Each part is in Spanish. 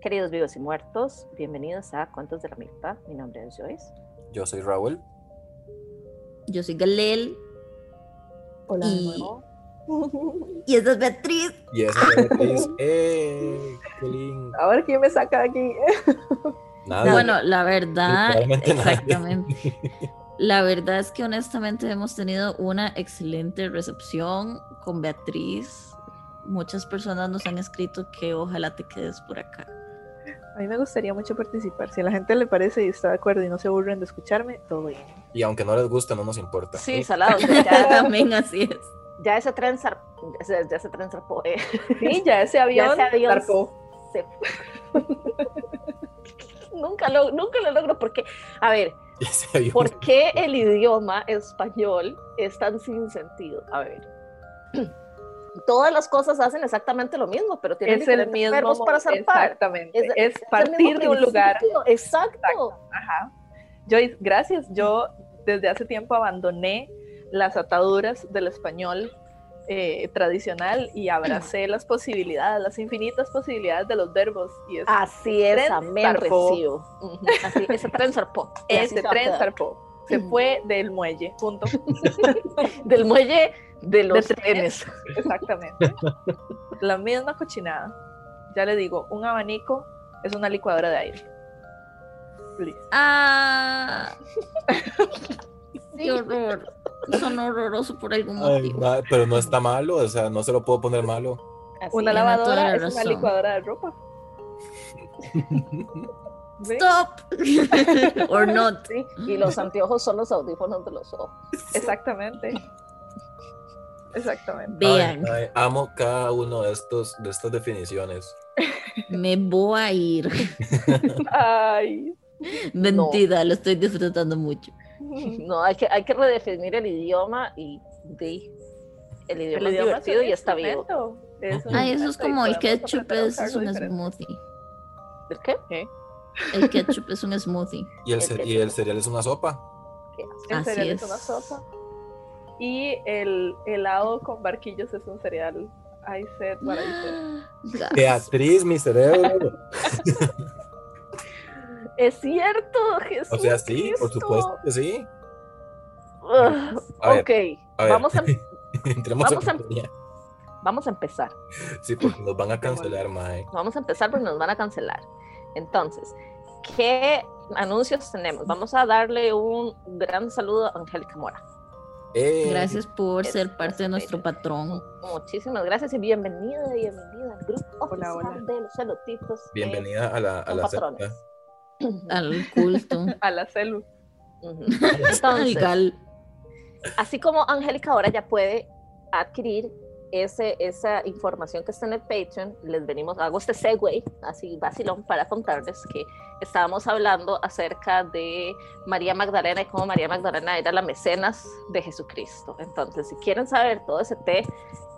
Queridos vivos y muertos, bienvenidos a Cuentos de la Milpa. Mi nombre es Joyce. Yo soy Raúl. Yo soy Galel. Hola, y... y esa es Beatriz. Y esa es Beatriz. ¡Eh! ¡Qué lindo! A ver quién me saca de aquí. Nada. Bueno, la verdad, nadie. exactamente. La verdad es que honestamente hemos tenido una excelente recepción con Beatriz. Muchas personas nos han escrito que ojalá te quedes por acá. A mí me gustaría mucho participar. Si a la gente le parece y está de acuerdo y no se aburren de escucharme, todo bien. Y aunque no les guste, no nos importa. Sí, salado. Ya, También así es. ya ese tren zar- ya ese, ya ese tren zarpó, eh. Sí, ya ese avión, ese avión zarpó. se- nunca lo, nunca lo logro porque, a ver, ¿por qué el idioma español es tan sin sentido? A ver. Todas las cosas hacen exactamente lo mismo, pero tienen Es el mismo. verbos para zarpar. Exactamente. Es- Es, es partir de un lugar. principio, Exacto. Ajá. Joyce, gracias. Yo desde hace tiempo abandoné las ataduras del español eh, tradicional y abracé las posibilidades, las infinitas posibilidades de los verbos. Y es, Así es, amén, recibo. Ujú, Así, ese tren zarpó. Ese tren zarpó. Se fue del muelle. Punto. Del muelle de los trenes. trenes. Exactamente. La misma cochinada. Ya le digo, un abanico es una licuadora de aire. Please. Ah, qué horror. Son horroroso por algún Ay, motivo. ma- pero no está malo, o sea, no se lo puedo poner malo. Así Una lavadora la es una licuadora de ropa. Stop. Or not. Sí, y los anteojos son los audífonos de los ojos. Exactamente. Exactamente. Vean, Ay, ay, amo cada uno de estos de estas definiciones. me voy a ir. Ay. Mentira, lo estoy disfrutando mucho. No, hay que, hay que redefinir el idioma y el idioma El es idioma divertido y está vivo. instrumento, es un Ay, eso es como el ketchup es, un diferente. smoothie. ¿El qué? El ketchup es un smoothie. Y el, El ce- que- y el cereal es una sopa. ¿Qué? El Así cereal es. es. una sopa. Y el helado con barquillos es un cereal. I said what I said. Gas. Beatriz, mi cerebro. Es cierto, Jesús. O sea, sí, por supuesto que sí. Ugh, A ver, ok, A ver, vamos a, entremos vamos a- materia. vamos a empezar. Sí, porque nos van a cancelar, mae. Vamos a empezar porque nos van a cancelar. Entonces, ¿qué anuncios tenemos? Vamos a darle un gran saludo a Angélica Mora. Eh, Gracias por Es- ser parte de es nuestro patrón. Muchísimas gracias y bienvenida, bienvenida al grupo Hola, oficial hola. de los celotitos. eh, Bienvenida a la, a la patrones. Al culto. A la celu. Entonces, así como Angélica ahora ya puede adquirir ese, esa información que está en el Patreon, les venimos, hago este segue, así vacilón, para contarles que estábamos hablando acerca de María Magdalena y cómo María Magdalena era la mecenas de Jesucristo. Entonces, si quieren saber todo ese té,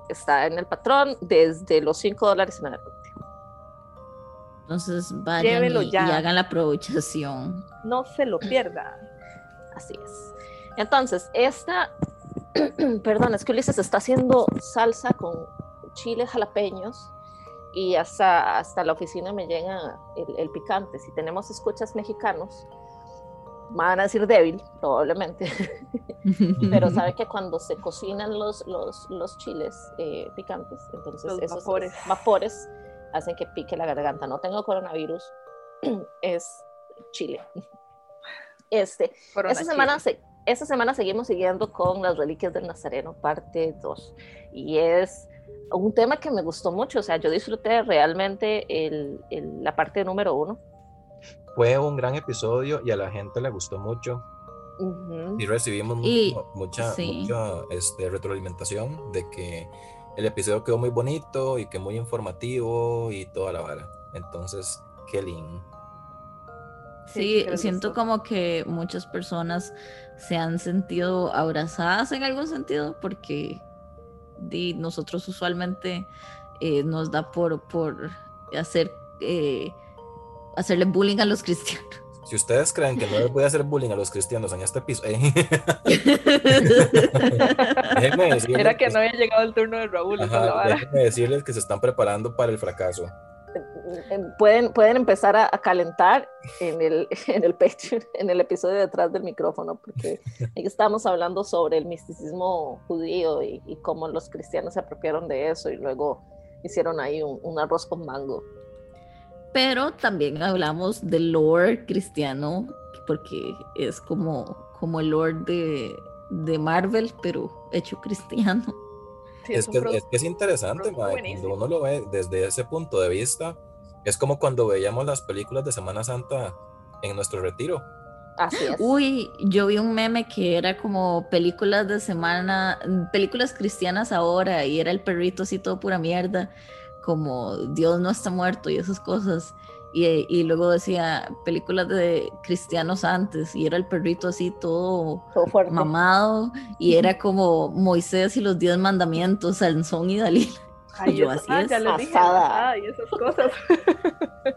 está en el patrón desde los 5 dólares en adelante. Entonces vayan y, ya. y hagan la aprovechación. No se lo pierda. Así es. Entonces, esta, perdón, es que Ulises está haciendo salsa con chiles jalapeños y hasta, hasta la oficina me llega el, el picante. Si tenemos escuchas mexicanos, van a decir débil, probablemente, pero sabe que cuando se cocinan los, los, los chiles eh, picantes, entonces Los esos vapores. vapores hacen que pique la garganta. No tengo coronavirus, es chile. Este, Corona esta semana, Chile. Esta semana seguimos siguiendo con las reliquias del Nazareno, parte 2. Y es un tema que me gustó mucho. O sea, yo disfruté realmente el, el- la parte número uno. Fue un gran episodio y a la gente le gustó mucho. Y recibimos Y- mucha, sí. mucha este, retroalimentación de que el episodio quedó muy bonito y que muy informativo y toda la vara. Entonces, qué lindo. Sí, siento como que muchas personas se han sentido abrazadas en algún sentido porque di, nosotros usualmente eh, nos da por, por hacer eh, hacerle bullying a los cristianos. Si ustedes creen que no les voy a hacer bullying a los cristianos en este déjenme decirles, Era que no había llegado el turno de Raúl. ajá, déjenme decirles que se están preparando para el fracaso. Pueden, pueden empezar a, calentar en el, en el Patreon, en el episodio detrás del micrófono, porque ahí estamos hablando sobre el misticismo judío y, cómo los cristianos se apropiaron de eso y luego hicieron ahí un, arroz con mango. Pero también hablamos del lore cristiano, porque es como, como el lore de, de Marvel, pero hecho cristiano. es, que, es, interesante, cuando uno lo ve desde ese punto de vista, es como cuando veíamos las películas de Semana Santa en nuestro retiro. Así es. Uy, yo vi un meme que era como películas de semana, películas cristianas ahora, y era el perrito así todo pura mierda, como Dios no está muerto y esas cosas. Y, luego decía películas de cristianos antes y era el perrito así todo, mamado y era como Moisés y los diez mandamientos, Sansón y Dalila. Ay, yo así es. Ya les dije, y esas cosas.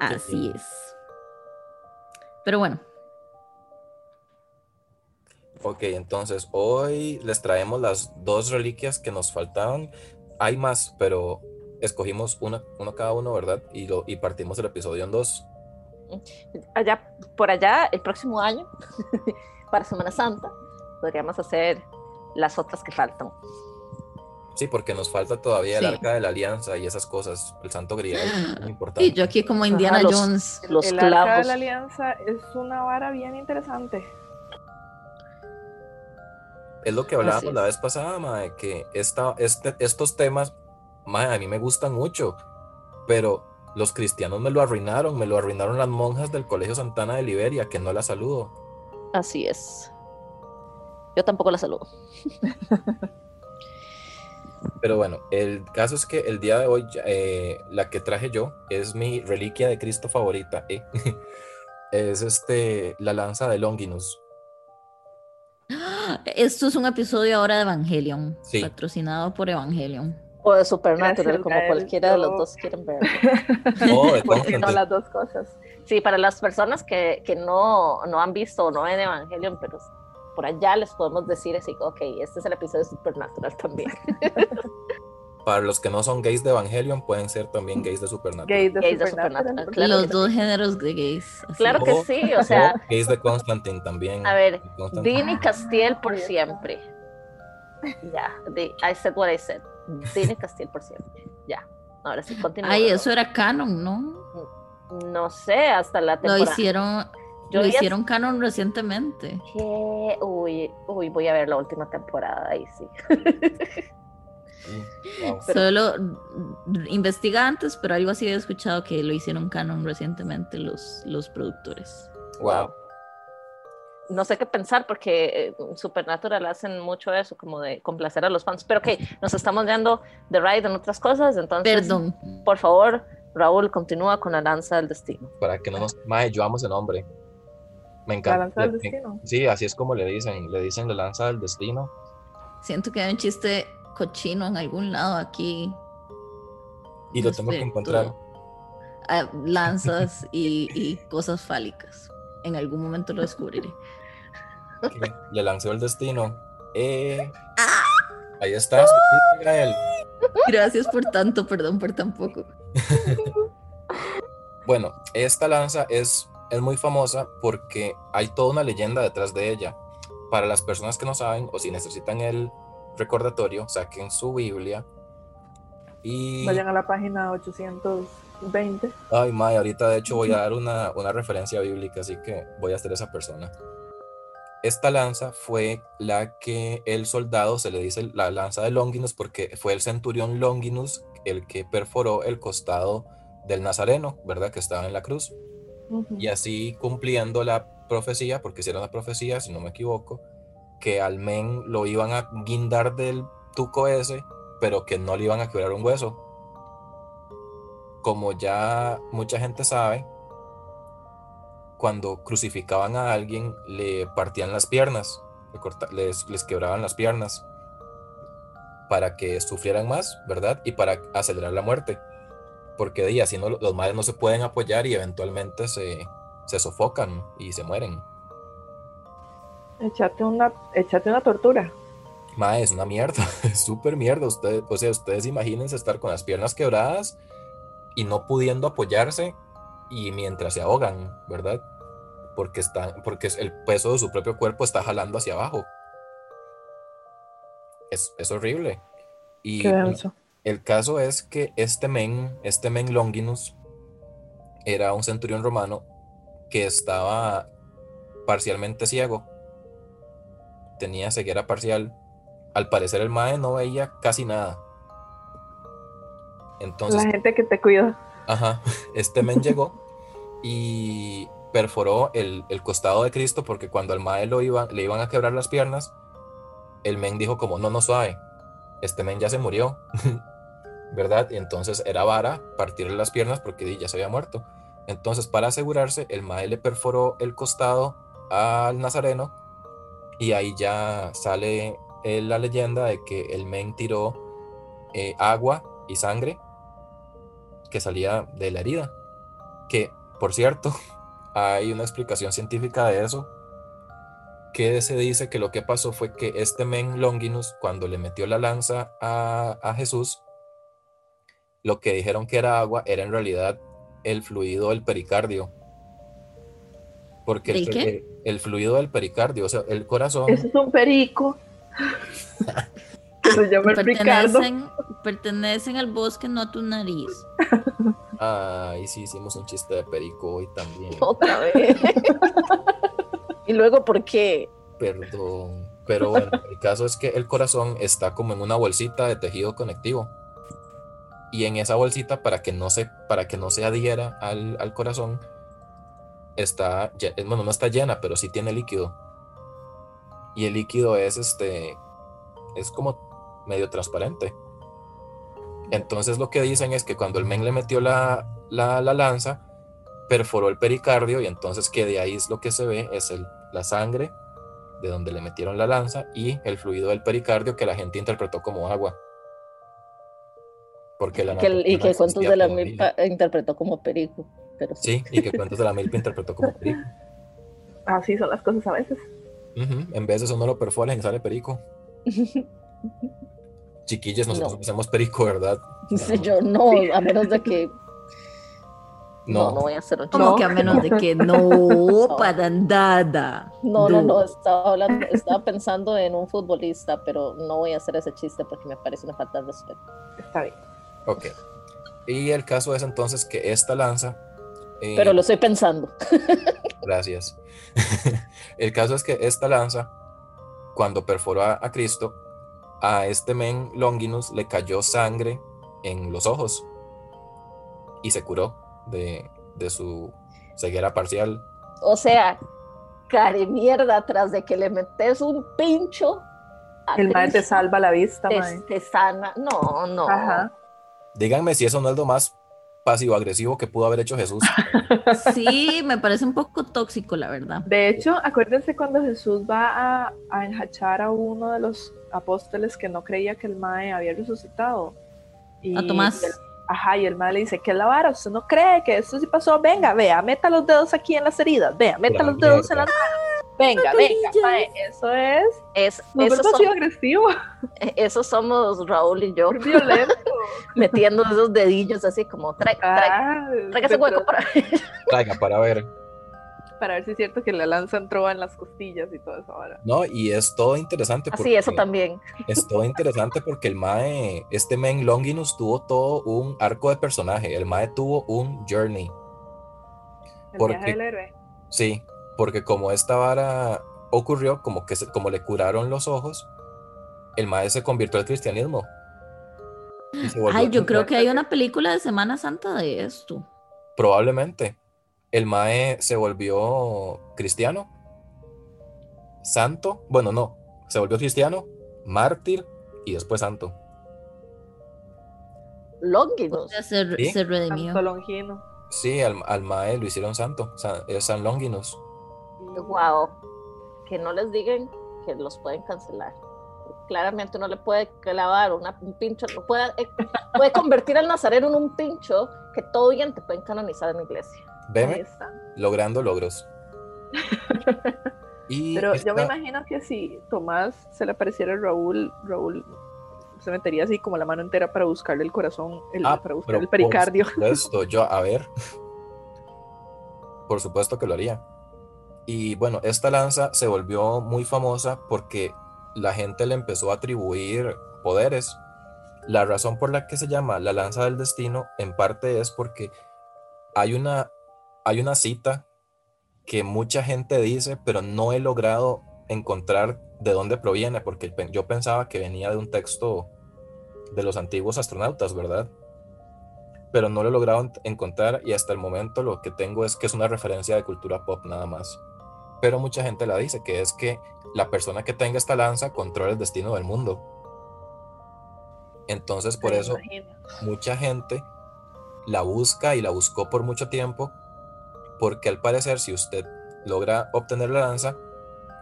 así es. Pero bueno. Ok, entonces hoy les traemos las dos reliquias que nos faltaban. Hay más, pero escogimos una, uno cada uno, ¿verdad? Y, lo, y partimos el episodio en dos. Allá, por allá, el próximo año, para Semana Santa, podríamos hacer las otras que faltan. Sí, porque nos falta todavía el arca de la alianza y esas cosas, el santo grial, muy importante. Y yo aquí como Indiana Jones. Los el arca de la alianza es una vara bien interesante. Es lo que hablábamos la vez pasada, Mae, que esta, este, estos temas a mí me gustan mucho, pero los cristianos me lo arruinaron, me lo arruinaron las monjas del Colegio Santana de Liberia, que no la saludo. Así es. Yo tampoco la saludo. Pero bueno, el caso es que el día de hoy eh, la que traje yo es mi reliquia de Cristo favorita. ¿eh? es este la lanza de Longinus. Esto es un episodio ahora de Evangelion, patrocinado por Evangelion de Supernatural, como cualquiera de los dos quieren ver. Oh, no las dos cosas. Sí, para las personas que, que no, no han visto o no ven Evangelion, pero por allá les podemos decir así, ok, este es el episodio de Supernatural también. Para los que no son gays de Evangelion, pueden ser también gays de Supernatural. Gays de, Supernatural. los dos géneros de gays. Claro que sí, o sea. gays de Constantine también. A ver, Dini Castiel por siempre. Ya, I said what I said. Tiene Castiel por siempre. Ya. Ahora sí, continúa. Ay, eso era canon, ¿no? No sé, hasta la temporada. Lo hicieron, lo hicieron canon recientemente. ¿Qué? Uy, uy, voy a ver la última temporada, ahí sí. Solo investiga antes, pero algo así he escuchado que lo hicieron canon recientemente los, los productores. Wow no sé qué pensar porque eh, Supernatural hacen mucho eso, como de complacer a los fans. Pero que nos estamos viendo de Ride en otras cosas, entonces, Perdón. por favor, Raúl, continúa con la lanza del destino. Para que no nos... Mae, yo amo ese nombre. Me encanta. La lanza del destino. Sí, así es como le dicen, le dicen la lanza del destino. Siento que hay un chiste cochino en algún lado aquí. Y lo tengo que encontrar. Ah, lanzas y, y cosas fálicas. En algún momento lo descubriré le lanzó el destino. Eh, ahí está. Gracias por tanto, perdón por tan poco. bueno, esta lanza es, es muy famosa porque hay toda una leyenda detrás de ella. Para las personas que no saben o si necesitan el recordatorio, saquen su Biblia y... Vayan a la página 820. Ay, May, ahorita de hecho voy a dar una, una referencia bíblica, así que voy a ser esa persona. Esta lanza fue la que el soldado, se le dice la lanza de Longinus, porque fue el centurión Longinus el que perforó el costado del Nazareno, ¿verdad? Que estaba en la cruz. Y así cumpliendo la profecía, porque era una profecía, si no me equivoco, que al men lo iban a guindar del tuco ese, pero que no le iban a quebrar un hueso. Como ya mucha gente sabe, cuando crucificaban a alguien le partían las piernas, les, les quebraban las piernas para que sufrieran más, ¿verdad? Y para acelerar la muerte. Porque de así no, los madres no se pueden apoyar y eventualmente se, se sofocan y se mueren. Echate una, echate una tortura. Ma, es una mierda, es súper mierda. Ustedes, o sea, ustedes imagínense estar con las piernas quebradas y no pudiendo apoyarse y mientras se ahogan, ¿verdad? Porque, están, porque el peso de su propio cuerpo está jalando hacia abajo. Es, es horrible. Y Qué denso. El caso es que este men, este men Longinus, era un centurión romano que estaba parcialmente ciego. Tenía ceguera parcial. Al parecer el mae no veía casi nada. Entonces, La gente que te cuida. Ajá, este men llegó y perforó el, el costado de Cristo porque cuando al mae lo iba, le iban a quebrar las piernas, el men dijo como, no, no suave, este men ya se murió, ¿verdad? Entonces era vara partirle las piernas porque ya se había muerto. Entonces para asegurarse, el mae le perforó el costado al nazareno y ahí ya sale eh, la leyenda de que el men tiró eh, agua y sangre que salía de la herida. Que, por cierto, hay una explicación científica de eso. Que se dice que lo que pasó fue que este men Longinus, cuando le metió la lanza a, a Jesús, lo que dijeron que era agua era en realidad el fluido del pericardio. Porque el, ¿El qué? el- el fluido del pericardio, o sea, el corazón. Ese es un perico. Se llama el. Pertenecen, pertenecen al bosque, no a tu nariz. Ay, sí, hicimos un chiste de perico hoy también. Otra vez. y luego, ¿por qué? Perdón. Pero bueno, el caso es que el corazón está como en una bolsita de tejido conectivo. Y en esa bolsita, para que no se, para que no se adhiera al, al corazón, está, bueno, no está llena, pero sí tiene líquido. Y el líquido es este, es como medio transparente. Entonces lo que dicen es que cuando el men le metió la, la, la lanza, perforó el pericardio y entonces que de ahí es lo que se ve es el, la sangre de donde le metieron la lanza y el fluido del pericardio que la gente interpretó como agua. Porque la Que y anatomía no que Cuentos de la. Milpa interpretó como perico. Pero sí. Sí, y que Cuentos de la Milpa interpretó como perico. Así son las cosas a veces. En vez de eso no lo perforan y sale perico. Chiquillos, nosotros No. hacemos perico, ¿verdad? Sí, Yo no, a menos de que. No, No, voy a hacer un Como No. que a menos de que no, para nada. No, no, no, estaba hablando, estaba pensando en un futbolista, pero no voy a hacer ese chiste porque me parece una falta de respeto. Está bien. ok. Y el caso es entonces que esta lanza... eh, Pero lo estoy pensando. Gracias. El caso es que esta lanza, cuando perforó a, a Cristo, a este men Longinus le cayó sangre en los ojos y se curó de, de su ceguera parcial. O sea, care mierda, tras de que le metes un pincho. a El mae te salva la vista, te, mae. te sana. No, no. Ajá. Díganme si eso no es lo más pasivo-agresivo que pudo haber hecho Jesús. Sí, me parece un poco tóxico, la verdad. De hecho, acuérdense cuando Jesús va a, a enjachar a uno de los apóstoles que no creía que el Mae había resucitado. Y, A Tomás. Ajá, y el Mae le dice, ¿qué es la vara? ¿Usted no cree que esto sí pasó? Venga, vea, meta los dedos aquí en las heridas. Vea, meta los dedos en las. Venga, venga. Mae, eso es Es, son- pasivo agresivo, esos somos Raúl y yo, violento. metiendo esos dedillos así como, trae, trae, Ah, trae ese hueco para Traiga para ver. Para ver si es cierto que la lanza entró en las costillas y todo eso ahora. No, y es todo interesante. Así, eso porque- también. Es todo interesante porque el Mae, este men Longinus tuvo todo un arco de personaje. El Mae tuvo un journey. El ¿Por viaje del héroe. Sí, porque como esta vara ocurrió, como que se- como le curaron los ojos, el Mae se convirtió al cristianismo. Ay, yo creo que hay una película de Semana Santa de esto. Probablemente. El Mae se volvió cristiano, santo, bueno, no, se volvió cristiano, mártir y después santo. Longinus. Ya se, ¿Sí? se redimió. Santo Longino. Sí, al, al Mae lo hicieron santo, San, es San Longinus. Wow. Que no les digan que los pueden cancelar. Claramente uno le puede clavar una- un pincho, no puede, puede convertir al nazareno en un pincho que todo bien te pueden canonizar en la iglesia. Veme, logrando logros. Y Pero yo me esta- imagino que si Tomás se le apareciera a Raúl, Raúl se metería así como la mano entera para buscarle el corazón, el, Ah, para buscar el por pericardio. supuesto, yo, a ver. Por supuesto que lo haría. Y bueno, esta lanza se volvió muy famosa porque la gente le empezó a atribuir poderes. La razón por la que se llama la lanza del destino en parte es porque hay una, hay una cita que mucha gente dice, pero no he logrado encontrar de dónde proviene, porque yo pensaba que venía de un texto de los antiguos astronautas, ¿verdad? Pero no lo he logrado en- encontrar y hasta el momento lo que tengo es que es una referencia de cultura pop nada más. Pero mucha gente la dice, que es que la persona que tenga esta lanza controla el destino del mundo. Entonces, por eso mucha gente la busca y la buscó por mucho tiempo, porque al parecer si usted logra obtener la lanza,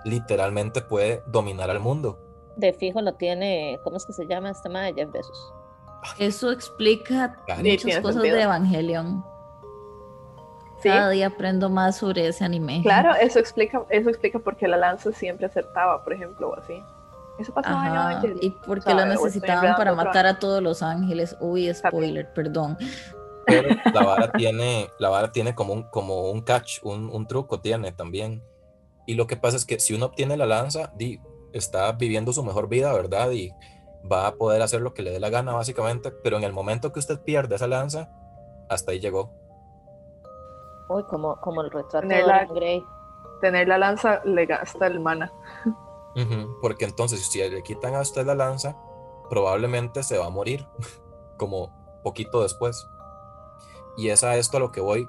literalmente puede dominar al mundo. De fijo lo tiene, ¿cómo es que se llama este mae? Jeff Bezos. Eso explica Cari. muchas cosas sentido. de Evangelion. Sí, Cada día aprendo más sobre ese anime. claro, eso explica, eso explica por qué la lanza siempre acertaba, por ejemplo, o así. Eso pasaba en Ajá. Evangelion. Y porque lo O estoy necesitaban para matar a todos los ángeles. Uy, También. spoiler, perdón. Pero la vara tiene, la vara tiene como un, como un catch, un, un truco tiene también. Y lo que pasa es que si uno obtiene la lanza, di, está viviendo su mejor vida, ¿verdad? Y va a poder hacer lo que le dé la gana, básicamente. Pero en el momento que usted pierde esa lanza, hasta ahí llegó. Uy, como, como el retrato de la- Gray. Tener la lanza le gasta el mana. Porque entonces, si le quitan a usted la lanza, probablemente se va a morir, como poquito después. Y es a esto a lo que voy.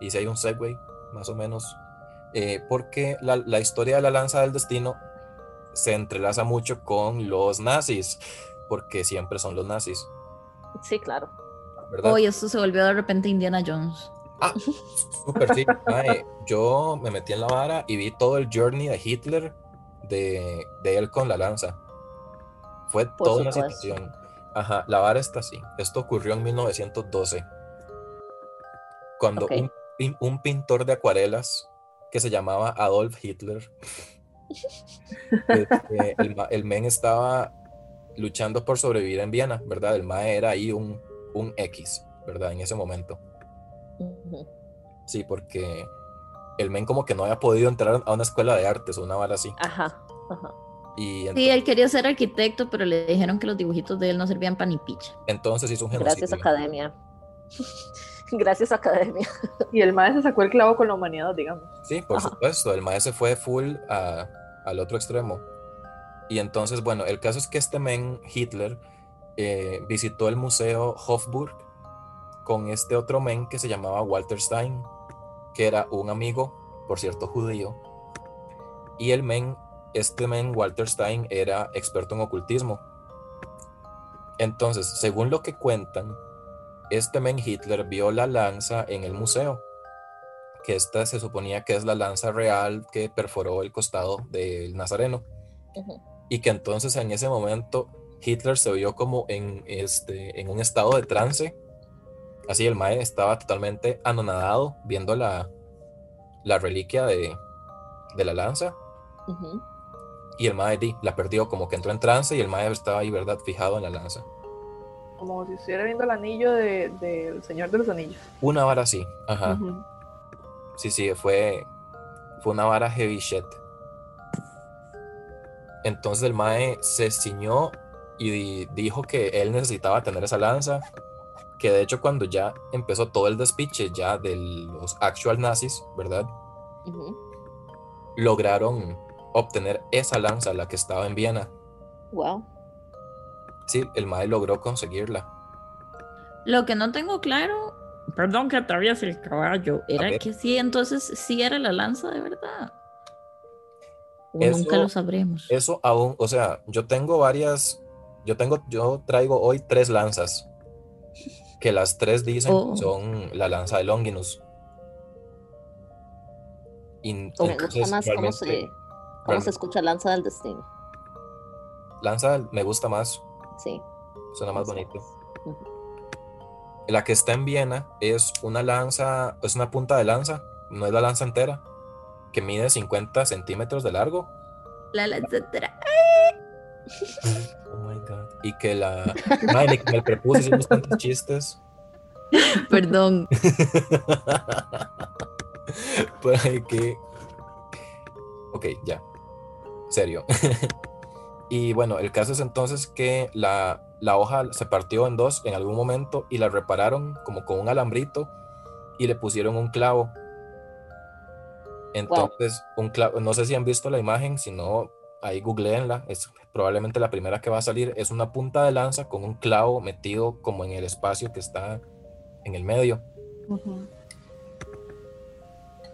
Y si hay un segue, más o menos. eh, porque la, la historia de la lanza del destino se entrelaza mucho con los nazis, porque siempre son los nazis, Sí, claro. ¿verdad? Hoy esto se volvió de repente Indiana Jones. Ah, súper sí. Mae, yo me metí en la vara y vi todo el journey de Hitler de, de él con la lanza. Fue Por toda una supuesto. situación. Ajá, la vara está así. Esto ocurrió en 1912. Cuando un, pin- un pintor de acuarelas que se llamaba Adolf Hitler, este, el, men estaba luchando por sobrevivir en Viena, ¿verdad? El mae era ahí un, un X, ¿verdad? En ese momento. Sí, porque el men como que no había podido entrar a una escuela de artes o una vara así. Ajá, ajá. Y Sí, él quería ser arquitecto, pero le dijeron que los dibujitos de él no servían para ni picha. entonces hizo un Gracias, genocidio. academia. Gracias, academia. Y el maestro sacó el clavo con la humanidad, digamos. Sí, por Ajá. supuesto. El maestro fue full a- al otro extremo. Y entonces, bueno, el caso es que este men, Hitler, eh, visitó el museo Hofburg con este otro men que se llamaba Walter Stein, que era un amigo, por cierto, judío. Y el men, este men, Walter Stein, era experto en ocultismo. Entonces, según lo que cuentan, este men Hitler vio la lanza en el museo que esta se suponía que es la lanza real que perforó el costado del Nazareno y que entonces en ese momento Hitler se vio como en, este, en un estado de trance. Así el Mae estaba totalmente anonadado viendo la, la reliquia de, de la lanza y el Mae la perdió, como que entró en trance y el Mae estaba ahí, ¿verdad? Fijado en la lanza. Como si estuviera viendo el anillo del de, del Señor de los Anillos. Una vara así, ajá. Sí, sí, fue, fue una vara heavy shit. Entonces el Mae se ciñó y di- dijo que él necesitaba tener esa lanza. Que de hecho, cuando ya empezó todo el despiche ya de los actual nazis, ¿verdad? Lograron obtener esa lanza, la que estaba en Viena. Wow. Sí, el Mae logró conseguirla. Lo que no tengo claro, perdón que atraviese el caballo, era que sí, entonces sí era la lanza de verdad. O Eso- nunca lo sabremos. Eso aún, o sea, yo tengo varias, yo tengo, yo traigo hoy tres lanzas. Que las tres dicen Oh. son la lanza de Longinus. Y Me gusta más cómo se, cómo se escucha Lanza del Destino. lanza me gusta más, Sí. suena más bonito. La que está en Viena es una lanza, es una punta de lanza, no es la lanza entera. que mide 50 centímetros de largo. La etcétera. Oh my god. Y que la. Madre, que me prepuse hicimos tantos chistes. Perdón. Para que. Ok, ya. Serio. y bueno, el caso es entonces que la, la hoja se partió en dos en algún momento y la repararon como con un alambrito y le pusieron un clavo. Entonces, un clavo, no sé si han visto la imagen, si no, ahí googleenla, es probablemente la primera que va a salir, es una punta de lanza con un clavo metido como en el espacio que está en el medio.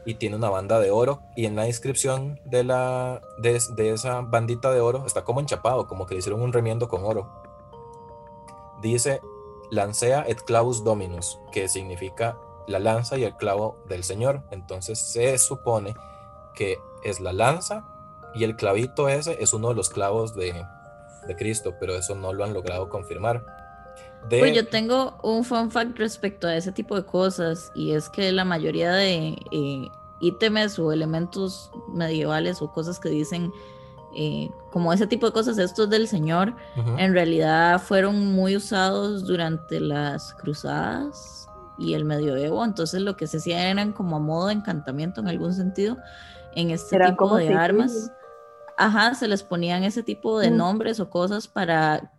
Y tiene una banda de oro y en la descripción de, la, de, de esa bandita de oro está como enchapado, como que hicieron un remiendo con oro. Dice Lancea et clavus dominus, que significa la lanza y el clavo del Señor. Entonces se supone que es la lanza y el clavito ese es uno de los clavos de, Cristo, pero eso no lo han logrado confirmar. Pues yo tengo un fun fact respecto a ese tipo de cosas y es que la mayoría de eh, ítems o elementos medievales o cosas que dicen eh, como ese tipo de cosas, estos del Señor, en realidad fueron muy usados durante las cruzadas y el medioevo, entonces lo que se hacía eran como a modo de encantamiento en algún sentido en este tipo de armas. Ajá, se les ponían ese tipo de mm. nombres o cosas para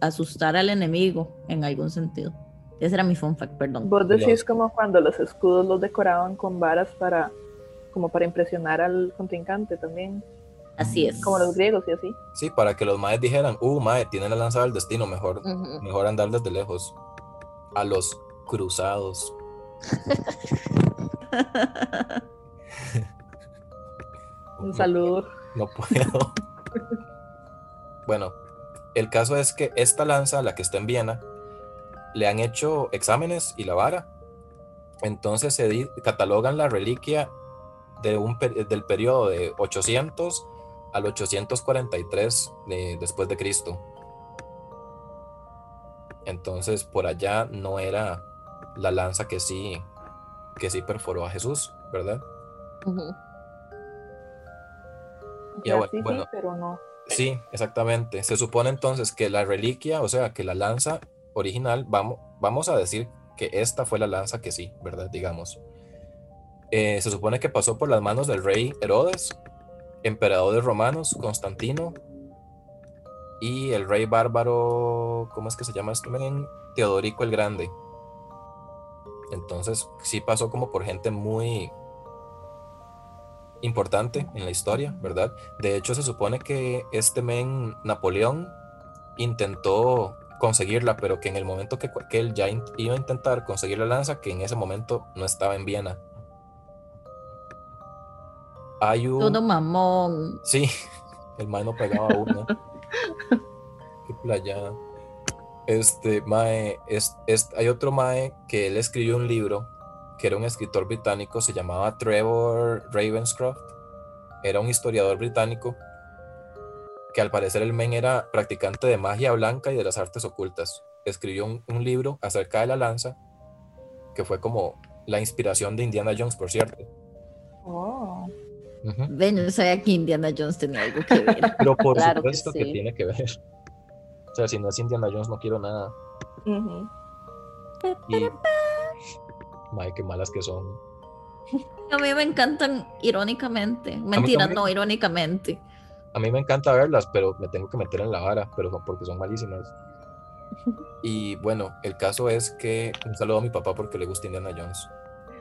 asustar al enemigo en algún sentido. Ese era mi fun fact, perdón. Vos decís como cuando los escudos los decoraban con varas para como para impresionar al contrincante también. Así es. Como los griegos y así. Sí, para que los maes dijeran, uh, mae, tiene la lanza del destino, mejor, mejor andar desde lejos. A los cruzados. Un saludo. No puedo. bueno, el caso es que esta lanza, la que está en Viena, le han hecho exámenes y la vara. Entonces se catalogan la reliquia de un, del periodo de 800 al 843 después de Cristo. Entonces por allá no era la lanza que sí que sí perforó a Jesús, ¿verdad? Sí, pero no. Sí, exactamente. Se supone entonces que la reliquia, o sea, que la lanza original, vamos, vamos a decir que esta fue la lanza que sí, ¿verdad? Digamos. Eh, se supone que pasó por las manos del rey Herodes, emperador de romanos, Constantino, y el rey bárbaro, ¿cómo es que se llama esto? Teodorico el Grande. Entonces, sí pasó como por gente muy, importante en la historia, ¿verdad? De hecho, se supone que este men Napoleón intentó conseguirla, pero que en el momento que, él ya iba a intentar conseguir la lanza, que en ese momento no estaba en Viena. Hay un... Todo mamón. Sí, el mae no pegaba uno. Qué playa. Este, mae, es, hay otro mae que él escribió un libro que era un escritor británico, se llamaba Trevor Ravenscroft. Era un historiador británico que al parecer el men era practicante de magia blanca y de las artes ocultas. Escribió un, libro acerca de la lanza, que fue como la inspiración de Indiana Jones, por cierto. Oh. Ven, sabía que Indiana Jones tenía algo que ver. Pero por supuesto que, tiene que ver. O sea, si no es Indiana Jones, no quiero nada. y, Madre, qué malas que son. A mí me encantan irónicamente. Mentira, no irónicamente. A mí me encanta verlas, pero me tengo que meter en la vara, pero porque son malísimas. Y bueno, el caso es que un saludo a mi papá porque le gusta Indiana Jones.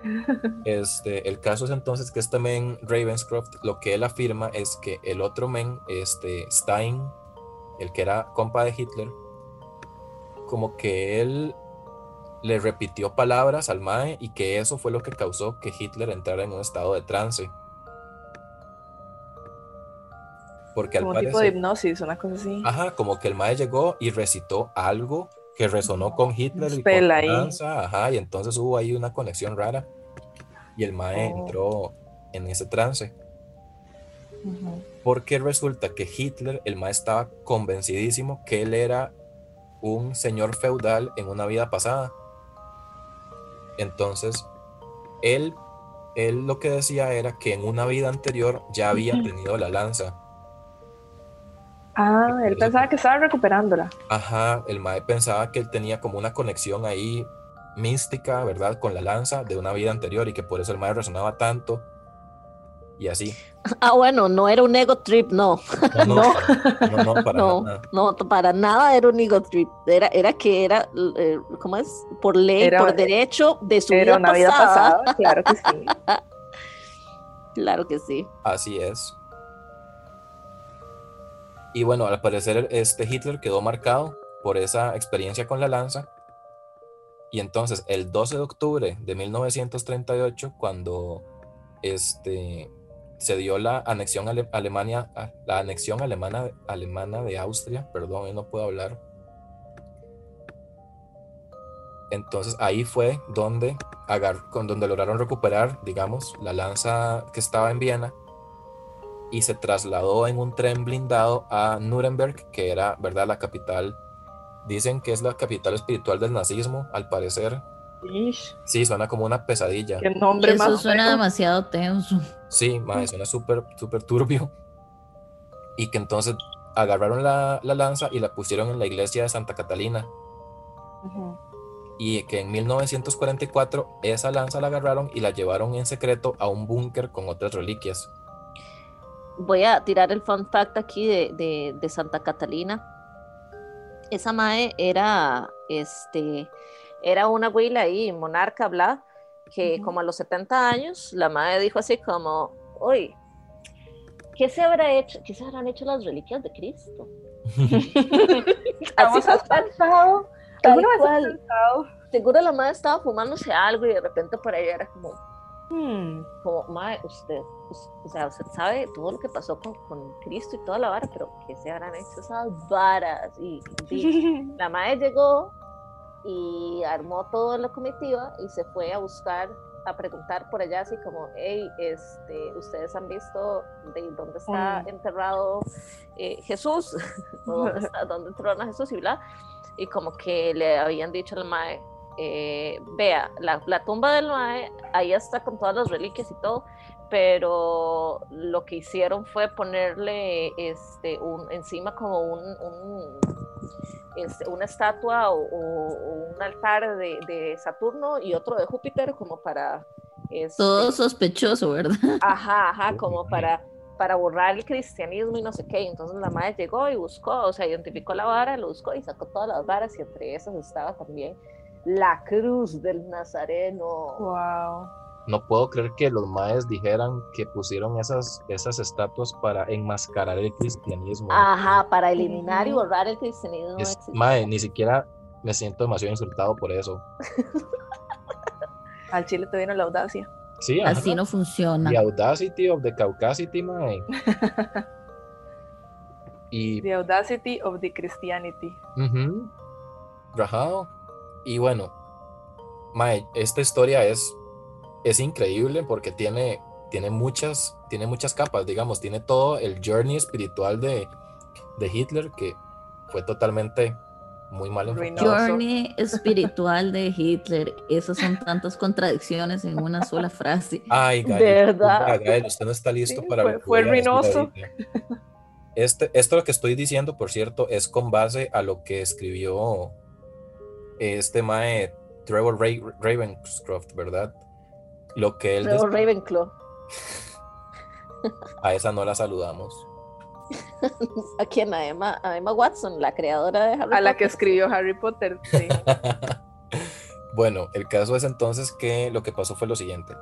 Este, el caso es entonces que este men Ravenscroft, lo que él afirma es que el otro men, este Stein, el que era compa de Hitler, como que él le repitió palabras al Mae y que eso fue lo que causó que Hitler entrara en un estado de trance. Porque como tipo de hipnosis, una cosa así. Ajá, como que el Mae llegó y recitó algo que resonó con Hitler y con ahí. ajá, y entonces hubo ahí una conexión rara y el Mae oh. entró en ese trance. Porque resulta que Hitler, el Mae estaba convencidísimo que él era un señor feudal en una vida pasada entonces, él él lo que decía era que en una vida anterior ya había tenido la lanza. Ah, él pensaba que estaba recuperándola. Ajá, el Mae pensaba que él tenía como una conexión ahí mística, ¿verdad? Con la lanza de una vida anterior y que por eso el Mae resonaba tanto y así. Ah, bueno, no era un ego trip, no. No, no, No. para, no, no, para no, nada. no, para nada era un ego trip. Era, era que era, eh, ¿cómo es? Por ley, Era- por derecho de su Era vida una vida pasada. pasada, claro que sí. Claro que sí. Así es. Y bueno, al parecer este Hitler quedó marcado por esa experiencia con la lanza. Y entonces el 12 de octubre de 1938, cuando este, se dio la anexión ale- Alemania, a- la anexión alemana, alemana de Austria, perdón, yo no puedo hablar. Entonces ahí fue donde, con donde lograron recuperar, digamos, la lanza que estaba en Viena y se trasladó en un tren blindado a Nuremberg, que era, ¿verdad?, la capital. Dicen que es la capital espiritual del nazismo, al parecer. Ish, Sí, suena como una pesadilla. qué nombre Eso más suena feo. demasiado tenso. Sí, mae, suena súper, súper turbio. Y que entonces agarraron la, la lanza y la pusieron en la iglesia de Santa Catalina. Y que en 1944 esa lanza la agarraron y la llevaron en secreto a un búnker con otras reliquias. Voy a tirar el fun fact aquí de, de- de Santa Catalina. Esa mae era, este, era una abuela ahí, monarca, bla, que Ujú. como a los 70 años, la mae dijo así como, uy, ¿qué se habrá hecho? ¿Qué se habrán hecho las reliquias de Cristo? Así tal, pensado. tal ¿Alguna vez has cual. Seguro la madre estaba fumándose algo y de repente por ahí era como, Hmm, como, mae, usted, us- o sea, usted sabe todo lo que pasó con, con Cristo y toda la vara, pero ¿qué se habrán hecho esas varas? Y, y la madre llegó y armó toda la comitiva y se fue a buscar, a preguntar por allá, así como, hey, este, ustedes han visto de dónde está Mm. enterrado eh, Jesús, o dónde, está, dónde Jesús y bla. Y como que le habían dicho al mae, eh, vea, la, la tumba del mae, ahí está con todas las reliquias y todo, pero lo que hicieron fue ponerle este, un, encima como un, un, este, una estatua o, o- o un altar de, de Saturno y otro de Júpiter como para... este, Todo sospechoso, ¿verdad? Ajá, ajá, como para, para borrar el cristianismo y no sé qué. Entonces la madre llegó y buscó, o sea, identificó la vara, lo buscó y sacó todas las varas y entre esas estaba también la cruz del Nazareno. wow. No puedo creer que los maes dijeran que pusieron esas, esas estatuas para enmascarar el cristianismo. Ajá, para eliminar y borrar el cristianismo. Es- mae, ni siquiera me siento demasiado insultado por eso. Al Chile te vino la audacia. Sí, ajá. Así no funciona. The Audacity of the Caucasity, mae. y The audacity of the Christianity. Ujú. Rajado. Y bueno, Mae, esta historia es, es increíble porque tiene, tiene, muchas, tiene muchas capas, digamos, tiene todo el journey espiritual de, de Hitler que fue totalmente muy mal enfocado. Journey espiritual de Hitler. Esas son tantas contradicciones en una sola frase. Ay, Gael, ¿Verdad? Gael, usted no está listo Sí, para fue- fue ruinoso. Este, esto lo que estoy diciendo, por cierto, es con base a lo que escribió este mae Trevor Ra- Ravenscroft, ¿verdad? Lo que él describe- Ravenclaw. a esa no la saludamos. ¿A quién? A Emma, a Emma Watson, la creadora de Harry A la que Potter. escribió Harry Potter. Sí. Bueno, el caso es entonces que lo que pasó fue lo siguiente.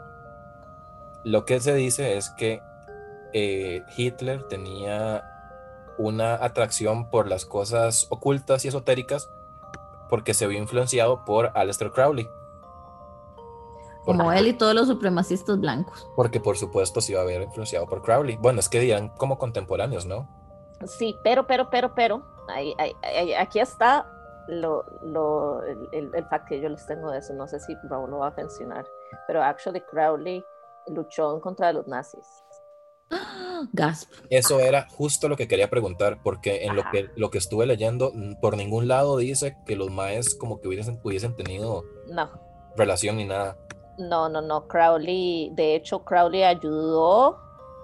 Lo que se dice es que eh, Hitler tenía una atracción por las cosas ocultas y esotéricas porque se vio influenciado por Aleister Crowley. Como él y todos los supremacistas blancos. Porque por supuesto se iba a ver influenciado por Crowley. Bueno, es que dirán como contemporáneos, ¿no? Sí, pero, pero, pero, pero, ahí, ahí- ahí- aquí está lo, lo, el, el, el fact que yo les tengo de eso. No sé si Raúl lo va a mencionar, pero actually Crowley luchó en contra de los nazis. Gasp. Eso era justo lo que quería preguntar, porque en lo que, lo que estuve leyendo, por ningún lado dice que los maes como que hubiesen, hubiesen tenido No, relación ni nada. No, no, no. Crowley, de hecho, Crowley ayudó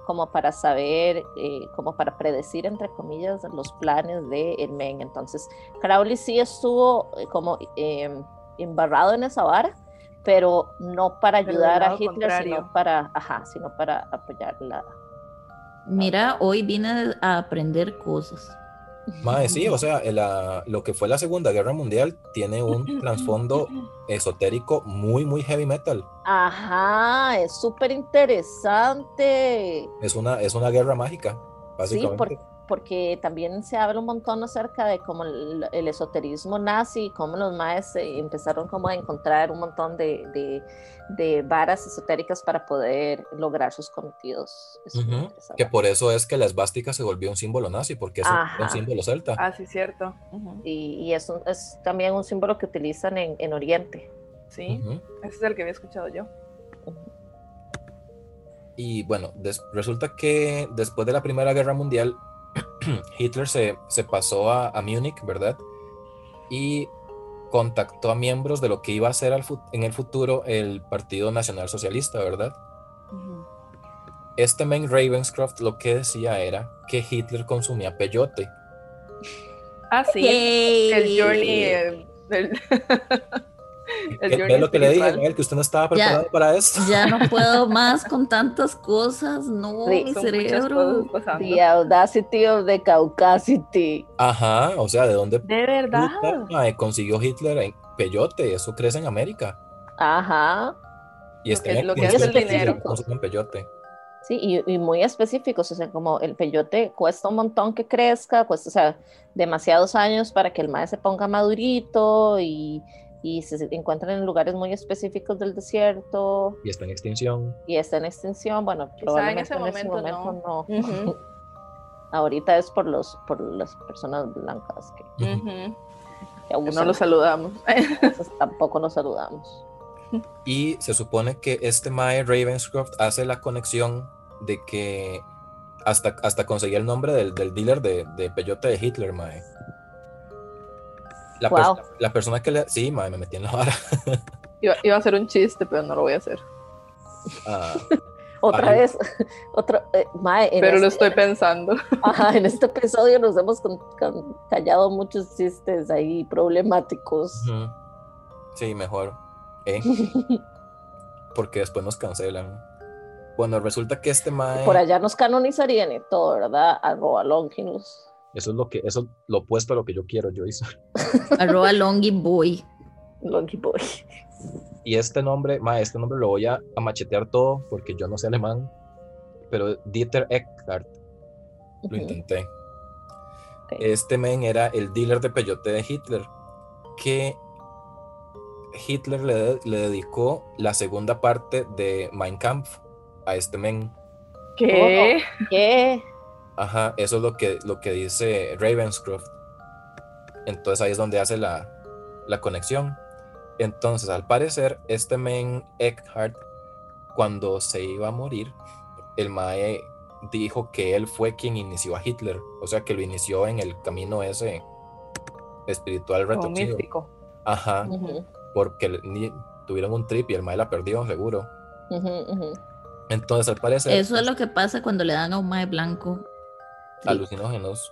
como para saber, eh, como para predecir, entre comillas, los planes de el Men. Entonces, Crowley sí estuvo eh, como em, embarrado en esa vara, pero no para ayudar a Hitler, contrario. sino para, ajá, sino para apoyarla. Mira, hoy vine a aprender cosas. Mae, sí, o sea, la- lo que fue la Segunda Guerra Mundial tiene un trasfondo esotérico muy, muy heavy metal. Ajá, es súper interesante. Es una, es una guerra mágica, Sí, básicamente. por- porque también se habla un montón acerca de como el, el esoterismo nazi, cómo los maes empezaron como a encontrar un montón de, de, de varas esotéricas para poder lograr sus cometidos. Que por eso es que la esvástica se volvió un símbolo nazi, porque es un- Ajá. un símbolo celta. Ah, sí, cierto. Y, y es, un- es también un símbolo que utilizan en, en Oriente. Sí, ese es el que había escuchado yo. Y bueno, des- resulta que después de la Primera Guerra Mundial, Hitler se, se pasó a, a Múnich, ¿verdad? Y contactó a miembros de lo que iba a ser al en el futuro el Partido Nacional Socialista, ¿verdad? Este men Ravenscroft lo que decía era que Hitler consumía peyote. Ah, sí. El journey. el- el ¿Ve- lo que le dije. Gael, que usted no estaba preparado para esto? Ya no puedo más con tantas cosas. No, Sí, mi cerebro. The Audacity of the Caucasity. Ajá, o sea, ¿de dónde De verdad. puta, consiguió Hitler en peyote? Eso crece en América. Ajá. Y Lo está que- en lo que hace el dinero. consumen peyote. Sí, y, y muy específicos, o sea, como el peyote cuesta un montón que crezca, cuesta, o sea, demasiados años para que el maíz se ponga madurito y, y se se encuentran en lugares muy específicos del desierto Y está en extinción. y está en extinción. Bueno, Quizá en probablemente ese en ese momento momento no. Ahorita es por los por las personas blancas que, abusan, No lo saludamos. tampoco nos saludamos. Y se supone que este Mae Ravenscroft hace la conexión de que hasta, hasta conseguía el nombre del, del dealer de, de peyote de Hitler, Mae. La, Wow. pers- la persona que le... Sí, Mae, me metí en la vara. Iba, iba a ser un chiste, pero no lo voy a hacer. Ah, Otra Ay. vez, otro, eh, mae, en Pero lo este- estoy pensando. Ajá, en este episodio nos hemos con- con- callado muchos chistes ahí problemáticos. Sí, mejor. ¿eh? Porque después nos cancelan. Bueno, resulta que este Mae... Por allá nos canonizarían y todo, ¿verdad? Arroba Longinus. Eso es lo que, eso es lo opuesto a lo que yo quiero, Joyce. Arroba Longy Boy. Longy Boy. Y este nombre, ma, este nombre lo voy a, a machetear todo porque yo no sé alemán. Pero Dieter Eckhart, lo intenté. Este men era el dealer de peyote de Hitler. Que Hitler le, le dedicó la segunda parte de Mein Kampf a este men. ¿Qué? ¿Qué? Ajá, eso es lo que, lo que dice Ravenscroft. Entonces ahí es donde hace la, la conexión. Entonces, al parecer, este men Eckhart, cuando se iba a morir, el Mae dijo que él fue quien inició a Hitler. O sea, que lo inició en el camino ese espiritual retorcido. Ajá, porque ni- tuvieron un trip y el Mae la perdió, seguro. Entonces, al parecer, Eso es lo que pasa cuando le dan a un mae blanco. Sí, alucinógenos.